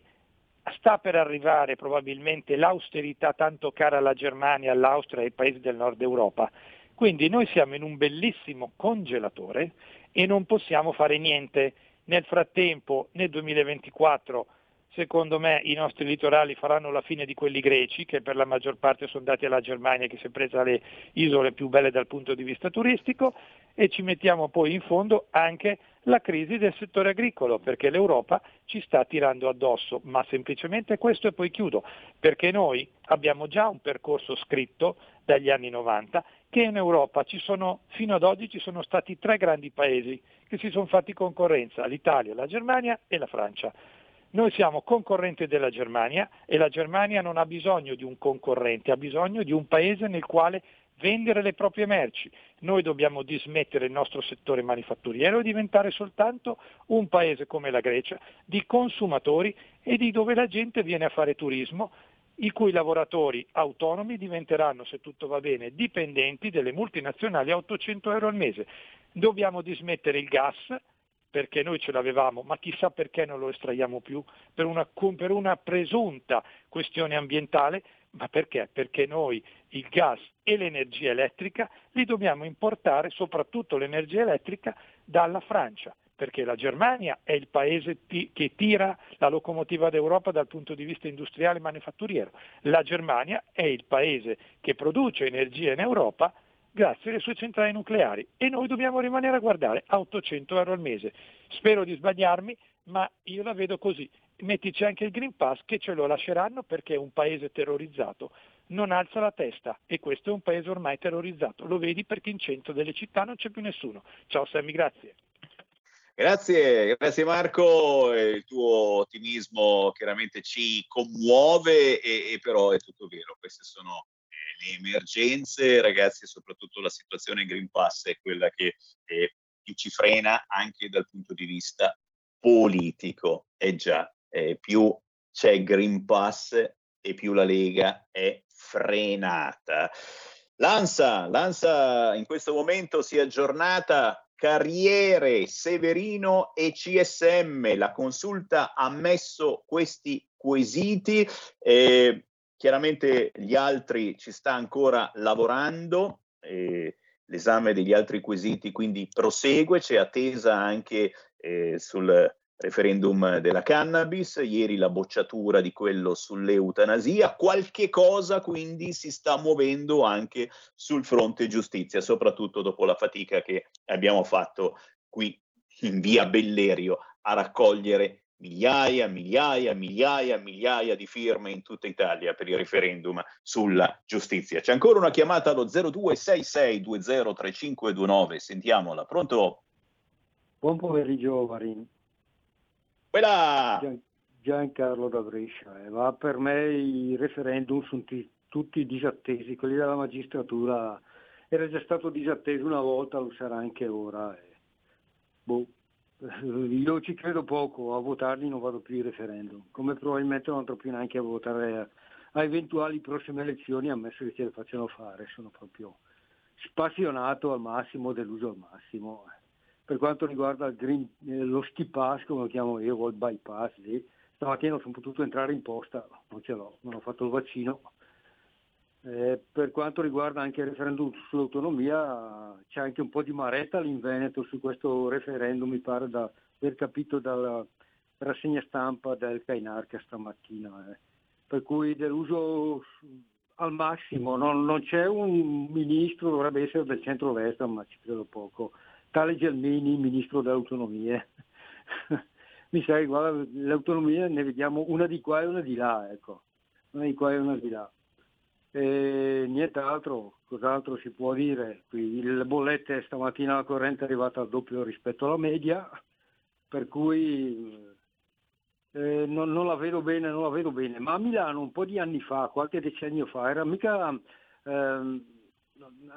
sta per arrivare probabilmente l'austerità tanto cara alla Germania, all'Austria e ai paesi del nord Europa. Quindi noi siamo in un bellissimo congelatore e non possiamo fare niente. Nel frattempo, nel 2024, secondo me i nostri litorali faranno la fine di quelli greci, che per la maggior parte sono dati alla Germania che si è presa le isole più belle dal punto di vista turistico, e ci mettiamo poi in fondo anche la crisi del settore agricolo, perché l'Europa ci sta tirando addosso, ma semplicemente questo e poi chiudo, perché noi abbiamo già un percorso scritto dagli anni 90 che in Europa sono, fino ad oggi ci sono stati tre grandi paesi che si sono fatti concorrenza, l'Italia, la Germania e la Francia. Noi siamo concorrenti della Germania e la Germania non ha bisogno di un concorrente, ha bisogno di un paese nel quale vendere le proprie merci. Noi dobbiamo dismettere il nostro settore manifatturiero e diventare soltanto un paese come la Grecia di consumatori e di dove la gente viene a fare turismo, i cui lavoratori autonomi diventeranno, se tutto va bene, dipendenti delle multinazionali a 800 euro al mese. Dobbiamo dismettere il gas, perché noi ce l'avevamo, ma chissà perché non lo estraiamo più, per una, per una presunta questione ambientale, ma perché? Perché noi il gas e l'energia elettrica li dobbiamo importare, soprattutto l'energia elettrica, dalla Francia, perché la Germania è il paese t- che tira la locomotiva d'Europa dal punto di vista industriale e manifatturiero. La Germania è il paese che produce energia in Europa grazie alle sue centrali nucleari e noi dobbiamo rimanere a guardare a 800 euro al mese. Spero di sbagliarmi, ma io la vedo così. Mettici anche il Green Pass che ce lo lasceranno perché un paese terrorizzato non alza la testa e questo è un paese ormai terrorizzato. Lo vedi perché in centro delle città non c'è più nessuno. Ciao Sammy, grazie. Grazie, grazie Marco, il tuo ottimismo chiaramente ci commuove e, e però è tutto vero, queste sono le emergenze, ragazzi, e soprattutto la situazione Green Pass è quella che eh, più ci frena anche dal punto di vista politico. E già, eh, più c'è Green Pass e più la Lega è frenata. L'ANSA, l'ANSA in questo momento si è aggiornata Carriere, Severino e CSM. La consulta ha messo questi quesiti. Eh, Chiaramente gli altri ci sta ancora lavorando, eh, l'esame degli altri quesiti quindi prosegue, c'è attesa anche eh, sul referendum della cannabis, ieri la bocciatura di quello sull'eutanasia, qualche cosa quindi si sta muovendo anche sul fronte giustizia, soprattutto dopo la fatica che abbiamo fatto qui in via Bellerio a raccogliere migliaia, migliaia, migliaia, migliaia di firme in tutta Italia per il referendum sulla giustizia. C'è ancora una chiamata allo 0266203529, sentiamola. Pronto? Buon pomeriggio Marin. Quella! Gian, Giancarlo da Brescia, eh. ma per me i referendum sono t- tutti disattesi, quelli della magistratura era già stato disatteso una volta, lo sarà anche ora. Eh. Boh io ci credo poco, a votarli non vado più ai referendum, come probabilmente non andrò più neanche a votare a, a eventuali prossime elezioni, ammesso che ce le facciano fare, sono proprio spassionato al massimo, deluso al massimo. Per quanto riguarda green, eh, lo ski pass, come lo chiamo io, o il bypass, sì. stamattina sono potuto entrare in posta, non ce l'ho, non ho fatto il vaccino, eh, per quanto riguarda anche il referendum sull'autonomia, c'è anche un po' di maretta lì in Veneto su questo referendum, mi pare da aver capito dalla rassegna stampa del Cainarca stamattina. Eh. Per cui deluso al massimo, non, non, c'è un ministro, dovrebbe essere del centro-destra, ma ci credo poco. Tale Gelmini, ministro delle autonomie. mi sa che le autonomie ne vediamo una di qua e una di là, ecco. Una di qua e una di là. E nient'altro, cos'altro si può dire? Qui le bollette stamattina la corrente è arrivata al doppio rispetto alla media, per cui eh, non, non, la vedo bene, non la vedo bene. Ma a Milano un po' di anni fa, qualche decennio fa, era mica eh,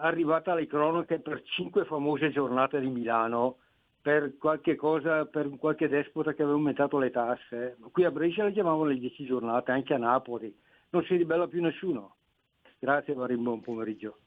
arrivata alle cronache per cinque famose giornate di Milano per qualche cosa, per qualche despota che aveva aumentato le tasse. Qui a Brescia le chiamavano le dieci giornate, anche a Napoli. Non si ribella più nessuno Grazie, Marin, buon pomeriggio.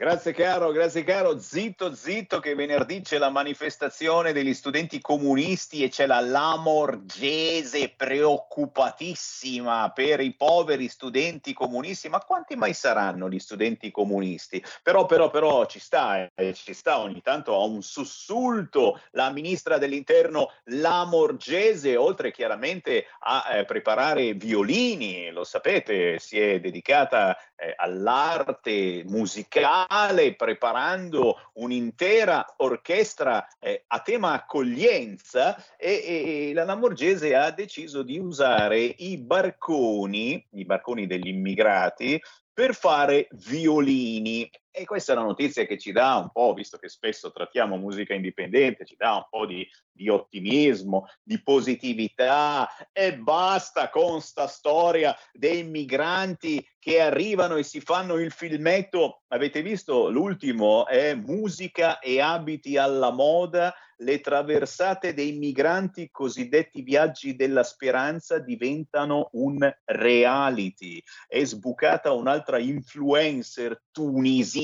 Grazie caro, grazie caro. Zitto, zitto che venerdì c'è la manifestazione degli studenti comunisti e c'è la Lamorgese preoccupatissima per i poveri studenti comunisti. Ma quanti mai saranno gli studenti comunisti? Però, però, però ci sta, eh, ci sta ogni tanto a un sussulto la ministra dell'interno Lamorgese, oltre chiaramente a eh, preparare violini, lo sapete, si è dedicata eh, all'arte musicale preparando un'intera orchestra eh, a tema accoglienza e, e, la Lamorgese ha deciso di usare i barconi, i barconi degli immigrati, per fare violini. E questa è una notizia che ci dà un po', visto che spesso trattiamo musica indipendente, ci dà un po' di, di ottimismo, di positività e basta con sta storia dei migranti che arrivano e si fanno il filmetto. Avete visto l'ultimo? È musica e abiti alla moda le traversate dei migranti, cosiddetti viaggi della speranza, diventano un reality. È sbucata un'altra influencer tunisina,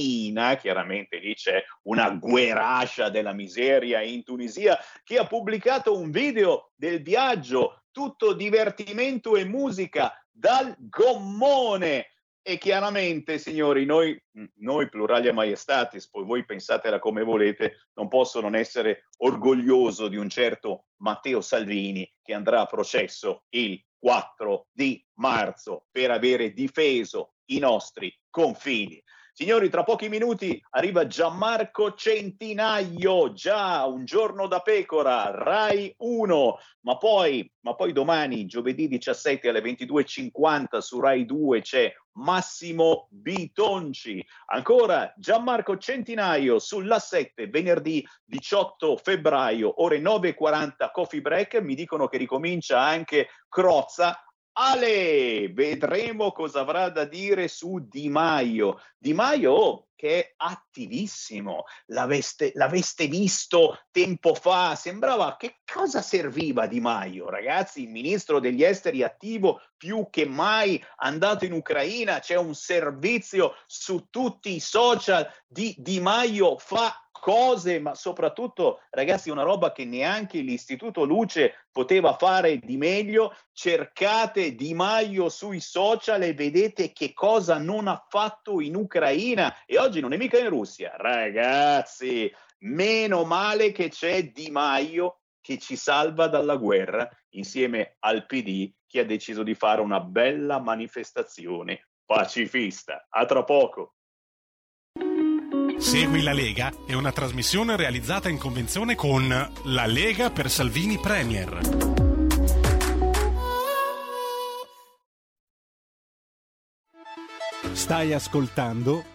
chiaramente lì c'è una guerascia della miseria in Tunisia, che ha pubblicato un video del viaggio, tutto divertimento e musica dal gommone e chiaramente, signori, noi, noi pluralia maiestatis, poi voi pensatela come volete, non posso non essere orgoglioso di un certo Matteo Salvini che andrà a processo il 4 di marzo per avere difeso i nostri confini. Signori, tra pochi minuti arriva Gianmarco Centinaio, già un giorno da pecora, Rai 1, ma poi, ma poi domani, giovedì 17 alle 22.50 su Rai 2 c'è Massimo Bitonci. Ancora Gianmarco Centinaio sulla 7, venerdì 18 febbraio, ore 9.40, coffee break. Mi dicono che ricomincia anche Crozza Ale, vedremo cosa avrà da dire su Di Maio. Di Maio che è attivissimo, l'aveste, l'aveste visto tempo fa, sembrava che cosa serviva Di Maio, ragazzi, il ministro degli esteri attivo più che mai andato in Ucraina, c'è un servizio su tutti i social di Di Maio fa cose, ma soprattutto, ragazzi, una roba che neanche l'Istituto Luce poteva fare di meglio. Cercate Di Maio sui social e vedete che cosa non ha fatto in Ucraina. E oggi non è mica in Russia. Ragazzi, meno male che c'è Di Maio che ci salva dalla guerra insieme al PD che ha deciso di fare una bella manifestazione pacifista. A tra poco. Segui la Lega è una trasmissione realizzata in convenzione con La Lega per Salvini Premier. Stai ascoltando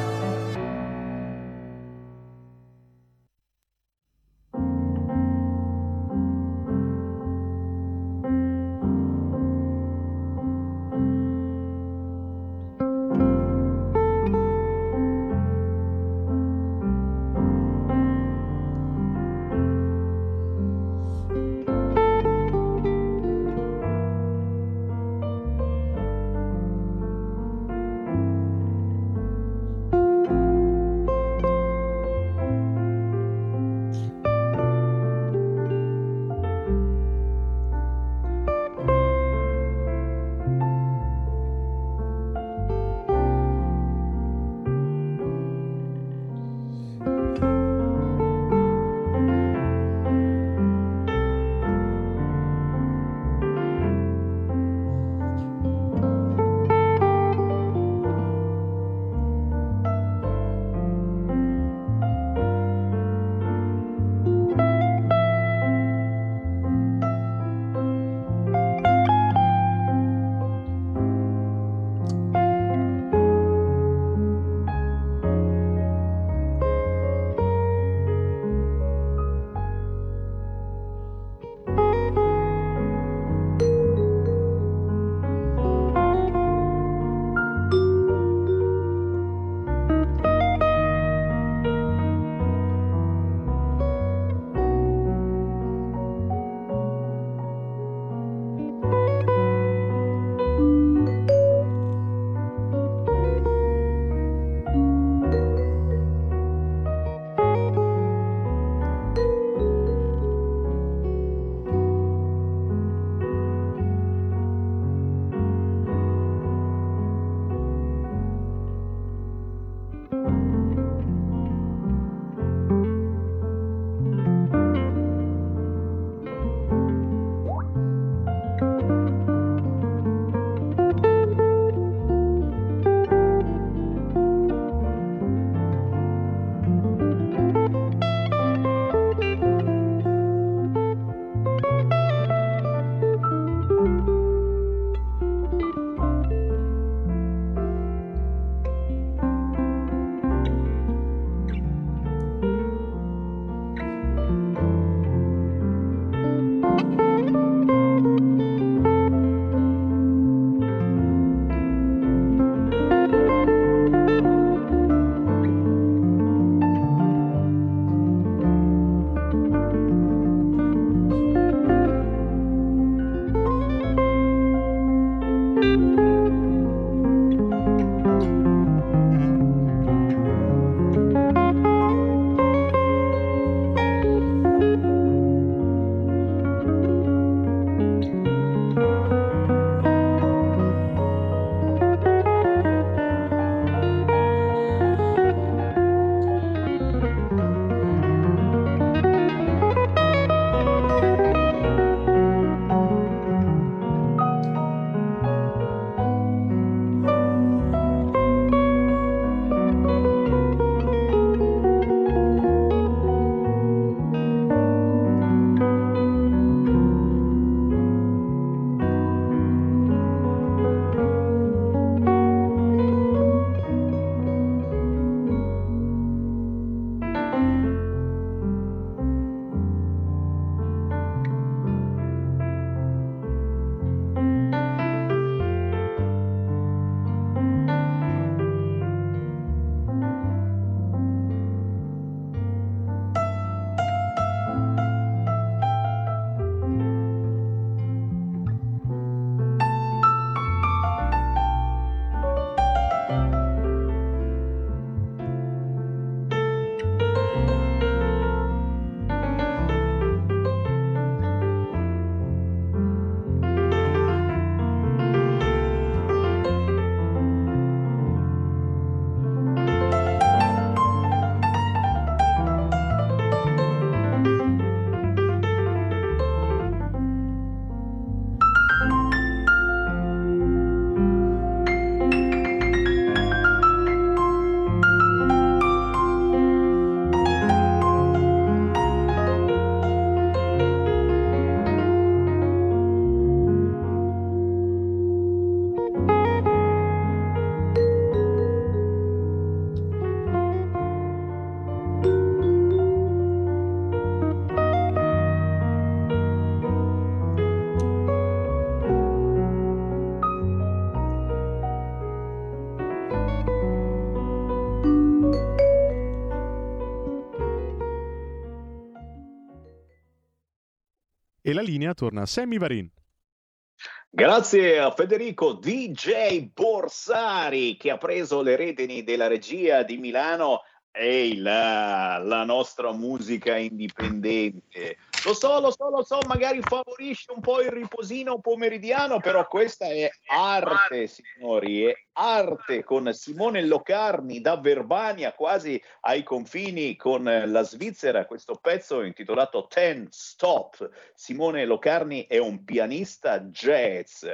E la linea torna a Sammy Varin. Grazie a Federico DJ Borsari che ha preso le redini della regia di Milano Ehi là, la nostra musica indipendente. Lo so, lo so, lo so, magari favorisce un po' il riposino pomeridiano, però questa è arte, signori, è arte con Simone Locarni da Verbania, quasi ai confini con la Svizzera. Questo pezzo intitolato Ten Stop. Simone Locarni è un pianista jazz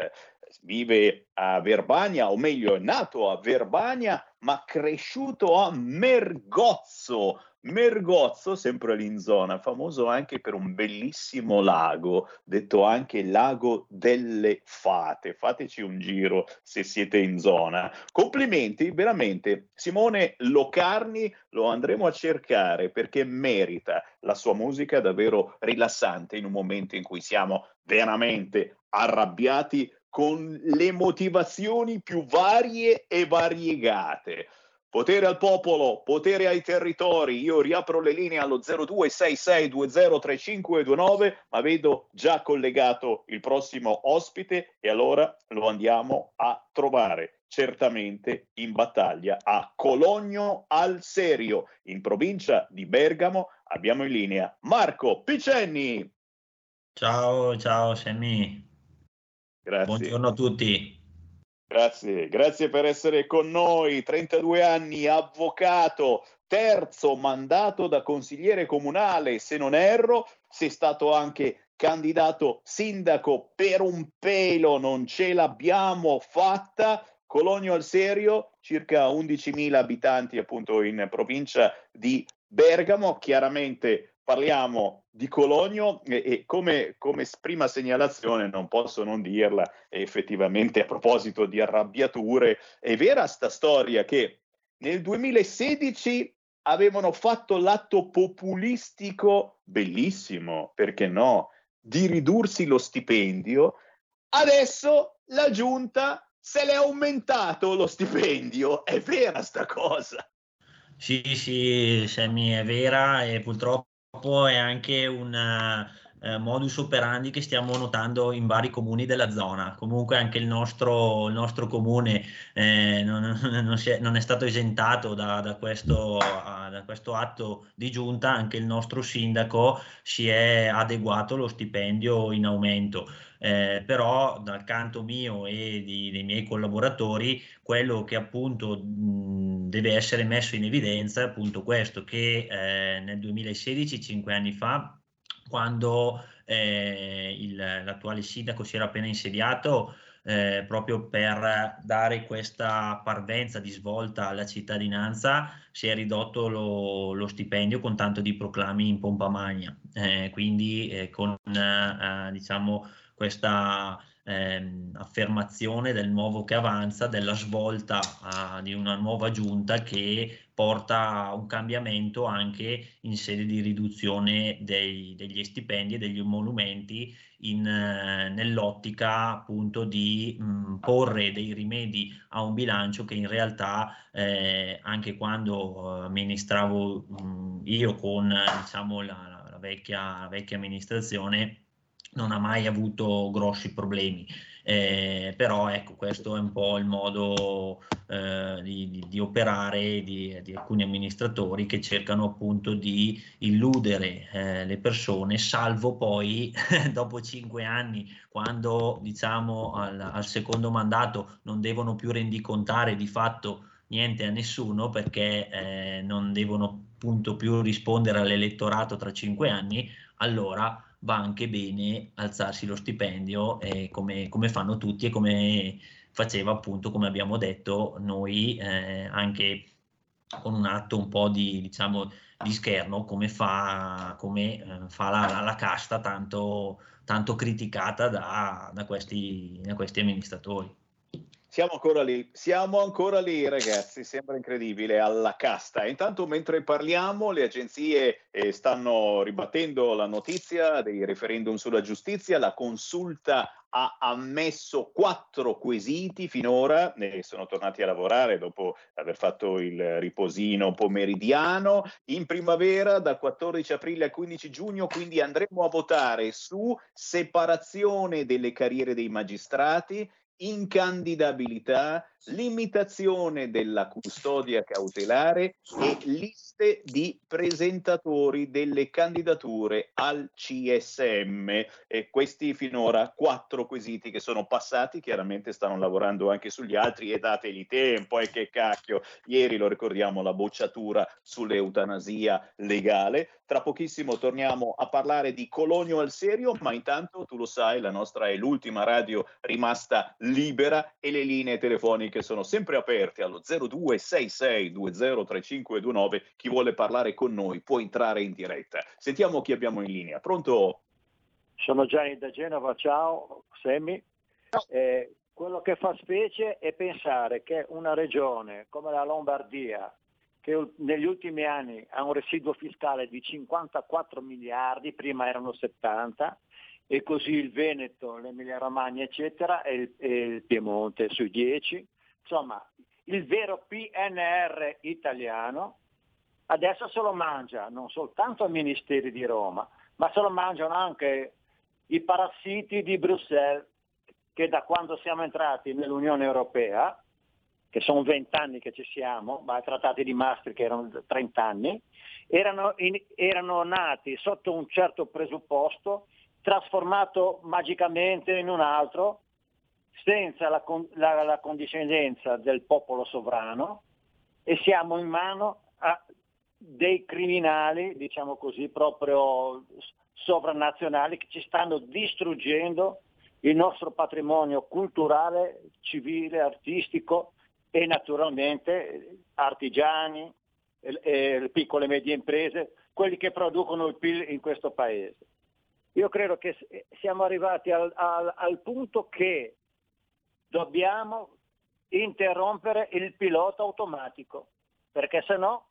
vive a Verbania, o meglio è nato a Verbania, ma cresciuto a Mergozzo. Mergozzo, sempre lì in zona, famoso anche per un bellissimo lago, detto anche Lago delle Fate. Fateci un giro se siete in zona. Complimenti, veramente. Simone Locarni lo andremo a cercare perché merita la sua musica davvero rilassante in un momento in cui siamo veramente arrabbiati con le motivazioni più varie e variegate. Potere al popolo, potere ai territori. Io riapro le linee allo 0266203529, ma vedo già collegato il prossimo ospite e allora lo andiamo a trovare certamente in battaglia a Cologno al Serio, in provincia di Bergamo. Abbiamo in linea Marco Picenni. Ciao, ciao Semmi. Grazie. Buongiorno a tutti. Grazie, grazie per essere con noi. 32 anni, avvocato, terzo mandato da consigliere comunale, se non erro, sei stato anche candidato sindaco per un pelo, non ce l'abbiamo fatta. Cologno al Serio, circa 11.000 abitanti appunto in provincia di Bergamo, chiaramente parliamo di Cologno e, e come, come, prima segnalazione non posso non dirla, effettivamente a proposito di arrabbiature, è vera sta storia che nel 2016 avevano fatto l'atto populistico, bellissimo, perché no, di ridursi lo stipendio, adesso la giunta se l'è aumentato lo stipendio, è vera sta cosa. Sì, sì, Sammy, è vera e purtroppo è anche un uh, modus operandi che stiamo notando in vari comuni della zona. Comunque anche il nostro, il nostro comune eh, non, non, è, non, è, stato esentato da, da, questo, da, questo, atto di giunta, anche il nostro sindaco si è adeguato lo stipendio in aumento. Eh, però dal canto mio e di, dei miei collaboratori quello che appunto mh, deve essere messo in evidenza è appunto questo che eh, nel 2016 cinque anni fa quando eh, il, l'attuale sindaco si era appena insediato eh, proprio per dare questa parvenza di svolta alla cittadinanza si è ridotto lo, lo stipendio con tanto di proclami in pompa magna. Eh, quindi eh, con eh, diciamo questa ehm, affermazione del nuovo che avanza, della svolta uh, di una nuova giunta che porta a un cambiamento anche in sede di riduzione dei, degli stipendi e degli emolumenti eh, nell'ottica appunto di mh, porre dei rimedi a un bilancio che in realtà eh, anche quando amministravo mh, io con diciamo la, la, vecchia, la vecchia amministrazione non ha mai avuto grossi problemi. Eh, però ecco, questo è un po' il modo eh, di, di, di, operare di, di, alcuni amministratori che cercano appunto di illudere eh, le persone, salvo poi dopo cinque anni, quando diciamo al, al secondo mandato non devono più rendicontare di fatto niente a nessuno perché eh, non devono appunto più rispondere all'elettorato tra cinque anni, allora va anche bene alzarsi lo stipendio eh, come, come, fanno tutti e come faceva appunto, come abbiamo detto, noi eh, anche con un atto un po' di, diciamo, di scherno come fa, come, eh, fa la, la, la, casta tanto, tanto criticata da, da, questi, da questi amministratori. Siamo ancora lì, siamo ancora lì ragazzi, sembra incredibile, alla casta. Intanto mentre parliamo le agenzie eh, stanno ribattendo la notizia dei referendum sulla giustizia, la consulta ha ammesso quattro quesiti finora e sono tornati a lavorare dopo aver fatto il riposino pomeridiano. In primavera, dal 14 aprile al 15 giugno, quindi andremo a votare su separazione delle carriere dei magistrati, incandidabilità, limitazione della custodia cautelare e liste di presentatori delle candidature al CSM. E questi finora quattro quesiti che sono passati, chiaramente stanno lavorando anche sugli altri e dategli tempo, e che cacchio, ieri lo ricordiamo la bocciatura sull'eutanasia legale. Tra pochissimo torniamo a parlare di Colonio al serio, ma intanto tu lo sai, la nostra è l'ultima radio rimasta libera e le linee telefoniche sono sempre aperte allo 0266203529. Chi vuole parlare con noi può entrare in diretta. Sentiamo chi abbiamo in linea. Pronto? Sono Gianni da Genova, ciao Semmi. Eh, quello che fa specie è pensare che una regione come la Lombardia, che negli ultimi anni ha un residuo fiscale di 54 miliardi, prima erano 70, e così il Veneto, l'Emilia Romagna, eccetera, e il, e il Piemonte sui 10. Insomma, il vero PNR italiano adesso se lo mangia non soltanto i ministeri di Roma, ma se lo mangiano anche i parassiti di Bruxelles che da quando siamo entrati nell'Unione Europea, che sono 20 anni che ci siamo, ma i trattati di Maastricht erano 30 anni, erano, in, erano nati sotto un certo presupposto trasformato magicamente in un altro, senza la, la, la condiscendenza del popolo sovrano e siamo in mano a dei criminali, diciamo così, proprio sovranazionali che ci stanno distruggendo il nostro patrimonio culturale, civile, artistico e naturalmente artigiani, le piccole e medie imprese, quelli che producono il PIL in questo paese. Io credo che siamo arrivati al, al, al punto che dobbiamo interrompere il pilota automatico, perché se no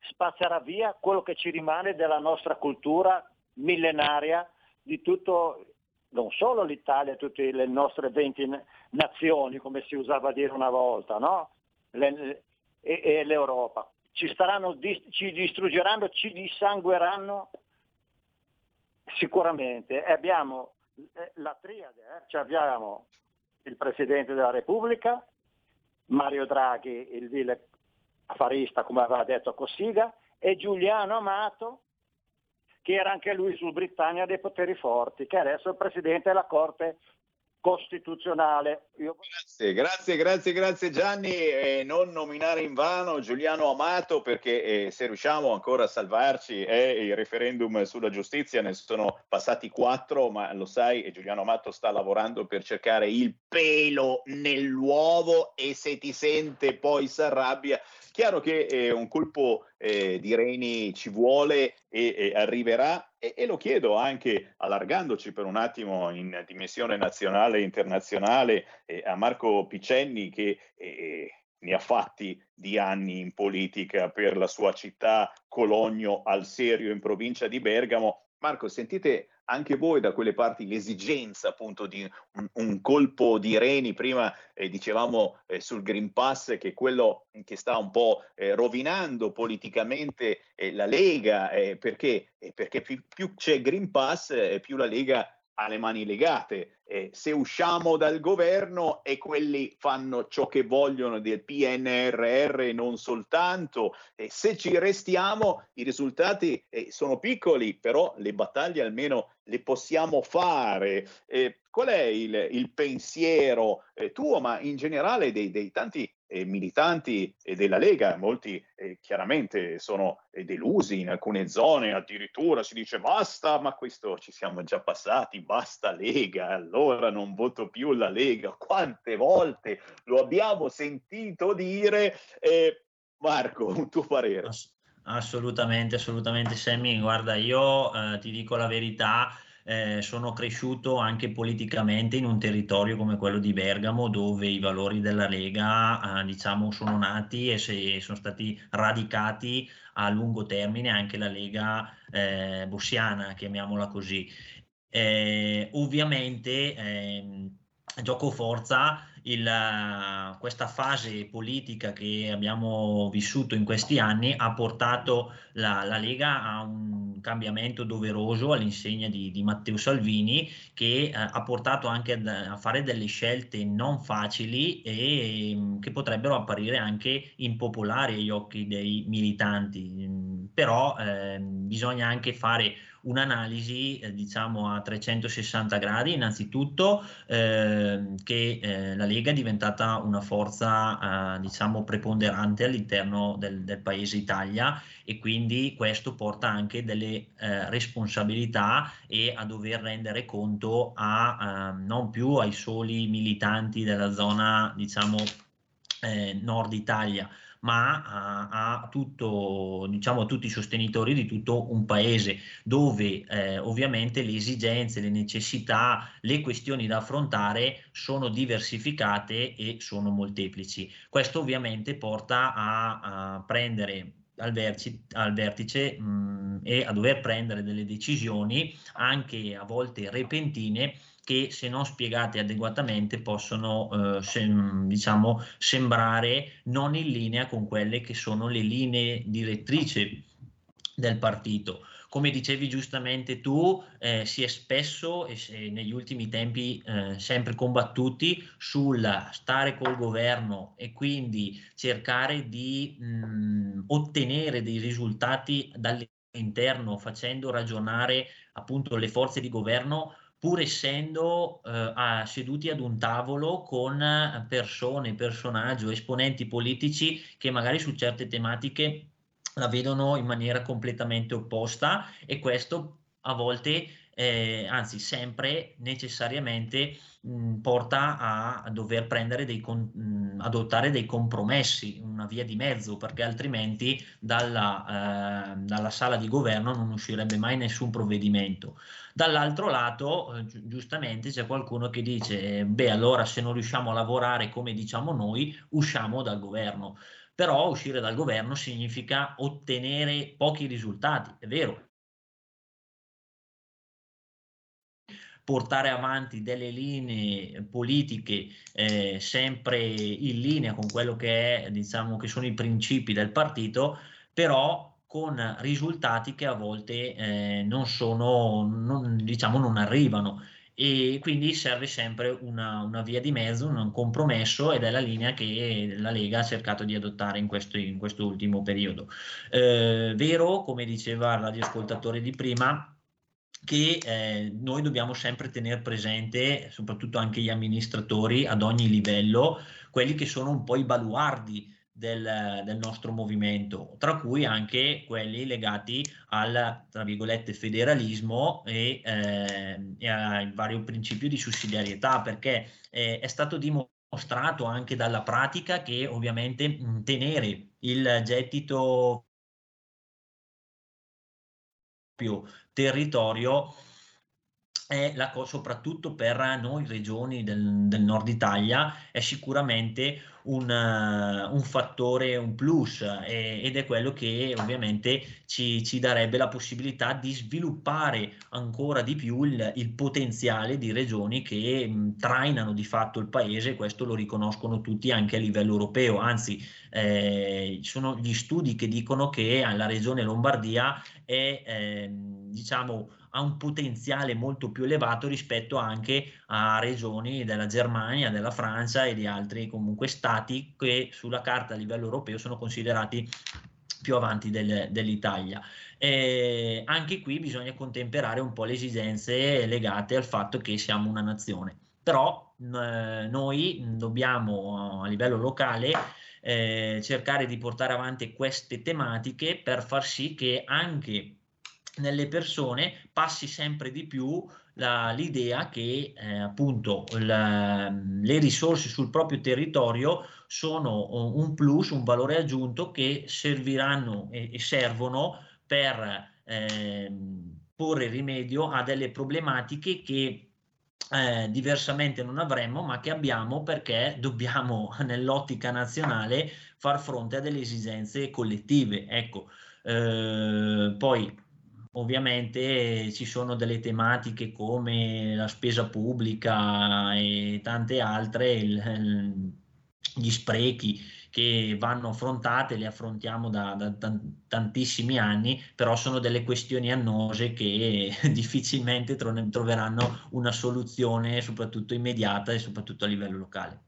spazzerà via quello che ci rimane della nostra cultura millenaria di tutto, non solo l'Italia, tutte le nostre 20 nazioni, come si usava a dire una volta, no? le, e, e, l'Europa. Ci, staranno, ci distruggeranno, ci dissangueranno Sicuramente. E abbiamo eh, la triade, eh? cioè abbiamo il Presidente della Repubblica, Mario Draghi, il vile affarista, come aveva detto Cossiga, e Giuliano Amato, che era anche lui sul Britannia dei poteri forti, che adesso è il Presidente della Corte costituzionale. Io... Grazie, grazie, grazie, grazie Gianni. Eh, non nominare in vano Giuliano Amato perché eh, se riusciamo ancora a salvarci eh, il referendum sulla giustizia ne sono passati quattro, ma lo sai, Giuliano Amato sta lavorando per cercare il pelo nell'uovo e se ti sente poi si arrabbia. Chiaro che eh, un colpo eh, di Reni ci vuole e, e arriverà e, e, lo chiedo anche allargandoci per un attimo in dimensione nazionale e internazionale eh, a Marco Picenni che eh, ne ha fatti di anni in politica per la sua città Cologno al Serio in provincia di Bergamo. Marco, sentite anche voi da quelle parti l'esigenza appunto di un, un colpo di reni, prima eh, dicevamo eh, sul Green Pass che è quello che sta un po' eh, rovinando politicamente eh, la Lega, eh, perché, eh, perché più, più, c'è Green Pass più la Lega ha le mani legate. Eh, se usciamo dal governo e quelli fanno ciò che vogliono del PNRR e non soltanto, eh, se ci restiamo i risultati eh, sono piccoli, però le battaglie almeno le possiamo fare. qual è il, il pensiero eh, tuo, ma in generale dei, dei tanti eh, militanti della Lega, molti eh, chiaramente sono eh, delusi in alcune zone, addirittura si dice basta, ma questo ci siamo già passati, basta Lega, allora non voto più la Lega. Quante volte lo abbiamo sentito dire? Eh, Marco, un tuo parere? Assolutamente, assolutamente Sammy, guarda, io eh, ti dico la verità, eh, sono cresciuto anche politicamente in un territorio come quello di Bergamo dove i valori della Lega eh, diciamo sono nati e se, sono stati radicati a lungo termine anche la Lega eh, bossiana, chiamiamola così. Eh, ovviamente ehm, gioco forza il, questa fase politica che abbiamo vissuto in questi anni ha portato la, la Lega a un cambiamento doveroso all'insegna di, di Matteo Salvini che eh, ha portato anche a, a, fare delle scelte non facili e mh, che potrebbero apparire anche impopolari agli occhi dei militanti. Però eh, bisogna anche fare un'analisi eh, diciamo a 360 gradi innanzitutto eh, che eh, la Lega è diventata una forza eh, diciamo preponderante all'interno del, del, paese Italia e quindi questo porta anche delle eh, responsabilità e a dover rendere conto a ehm, non più ai soli militanti della zona diciamo eh, nord Italia ma a, a, tutto, diciamo, a tutti i sostenitori di tutto un paese, dove eh, ovviamente le esigenze, le necessità, le questioni da affrontare sono diversificate e sono molteplici. Questo ovviamente porta a, a prendere al, vertice, al vertice mh, e a dover prendere delle decisioni anche a volte repentine che se non spiegate adeguatamente possono eh, sem- diciamo, sembrare non in linea con quelle che sono le linee direttrici del partito. Come dicevi giustamente tu, eh, si è spesso e negli ultimi tempi eh, sempre combattuti sul stare col governo e quindi cercare di mh, ottenere dei risultati dall'interno facendo ragionare appunto le forze di governo pur essendo eh, a, seduti ad un tavolo con persone, personaggi esponenti politici che magari su certe tematiche la vedono in maniera completamente opposta e questo a volte, eh, anzi sempre necessariamente mh, porta a, dover prendere dei con, mh, adottare dei compromessi, una via di mezzo, perché altrimenti dalla, eh, dalla sala di governo non uscirebbe mai nessun provvedimento. Dall'altro lato, eh, gi- giustamente, c'è qualcuno che dice, beh, allora se non riusciamo a lavorare come diciamo noi, usciamo dal governo. Però uscire dal governo significa ottenere pochi risultati, è vero, portare avanti delle linee politiche eh, sempre in linea con quello che, è, diciamo, che sono i principi del partito, però con risultati che a volte eh, non sono, non, diciamo, non arrivano e quindi serve sempre una, una, via di mezzo, un compromesso ed è la linea che la Lega ha cercato di adottare in questo, in questo ultimo periodo. Eh, vero, come diceva il radioascoltatore di prima, che eh, noi dobbiamo sempre tenere presente, soprattutto anche gli amministratori ad ogni livello, quelli che sono un po' i baluardi del, del, nostro movimento, tra cui anche quelli legati al, tra virgolette, federalismo e, eh, e al vario principio di sussidiarietà, perché eh, è stato dimostrato anche dalla pratica che ovviamente tenere il gettito territorio è la cosa, soprattutto per noi regioni del, del, nord Italia, è sicuramente un, un fattore, un plus eh, ed è quello che ovviamente ci, ci, darebbe la possibilità di sviluppare ancora di più il, il potenziale di regioni che mh, trainano di fatto il paese, questo lo riconoscono tutti anche a livello europeo, anzi eh, sono gli studi che dicono che la regione Lombardia è eh, diciamo ha un potenziale molto più elevato rispetto anche a regioni della Germania, della Francia e di altri comunque stati che sulla carta a livello europeo sono considerati più avanti del, dell'Italia. E anche qui bisogna contemperare un po' le esigenze legate al fatto che siamo una nazione. Però eh, noi dobbiamo a livello locale eh, cercare di portare avanti queste tematiche per far sì che anche nelle persone passi sempre di più la, l'idea che eh, appunto la, le risorse sul proprio territorio sono un plus, un valore aggiunto che serviranno e, e servono per eh, porre rimedio a delle problematiche che eh, diversamente non avremmo, ma che abbiamo perché dobbiamo nell'ottica nazionale far fronte a delle esigenze collettive. Ecco, eh, poi ovviamente ci sono delle tematiche come la spesa pubblica e tante altre, il, gli sprechi che vanno affrontate, le affrontiamo da, da, tantissimi anni, però sono delle questioni annose che difficilmente tro- troveranno una soluzione soprattutto immediata e soprattutto a livello locale.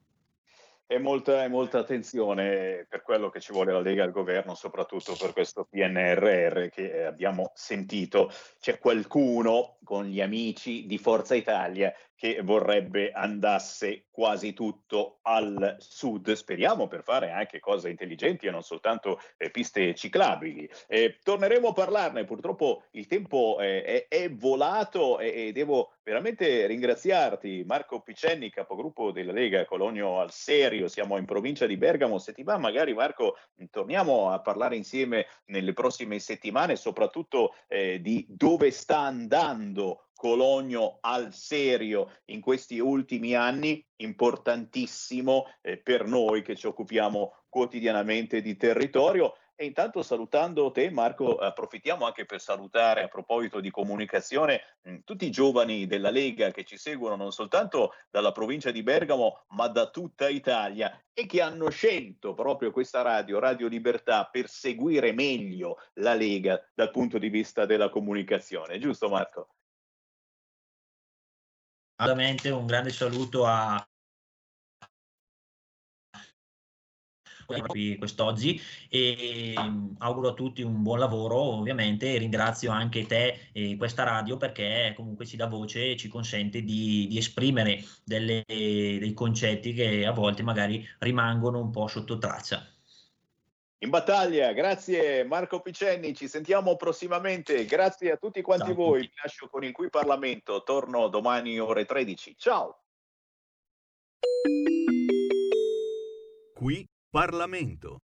E molta, e molta, attenzione per quello che ci vuole la Lega al governo, soprattutto per questo PNRR che abbiamo sentito. C'è qualcuno con gli amici di Forza Italia che vorrebbe andasse quasi tutto al sud, speriamo per fare anche cose intelligenti e non soltanto eh, piste ciclabili. Eh, torneremo a parlarne, purtroppo il tempo eh, è, è, volato e, e, devo veramente ringraziarti Marco Picenni, capogruppo della Lega Colonio al Serio, siamo in provincia di Bergamo, se ti va magari Marco torniamo a parlare insieme nelle prossime settimane, soprattutto eh, di dove sta andando Cologno al serio in questi ultimi anni, importantissimo eh, per noi che ci occupiamo quotidianamente di territorio. E intanto salutando te Marco, approfittiamo anche per salutare a proposito di comunicazione mm, tutti i giovani della Lega che ci seguono non soltanto dalla provincia di Bergamo ma da tutta Italia e che hanno scelto proprio questa radio, Radio Libertà, per seguire meglio la Lega dal punto di vista della comunicazione. Giusto Marco? Ovviamente un grande saluto a quest'oggi e auguro a tutti un buon lavoro ovviamente e ringrazio anche te e questa radio perché comunque ci dà voce e ci consente di, di esprimere delle, dei concetti che a volte magari rimangono un po' sotto traccia. In battaglia, grazie Marco Picenni, ci sentiamo prossimamente, grazie a tutti quanti Ciao voi, vi lascio con il Qui Parlamento, torno domani ore 13, ciao! Qui Parlamento.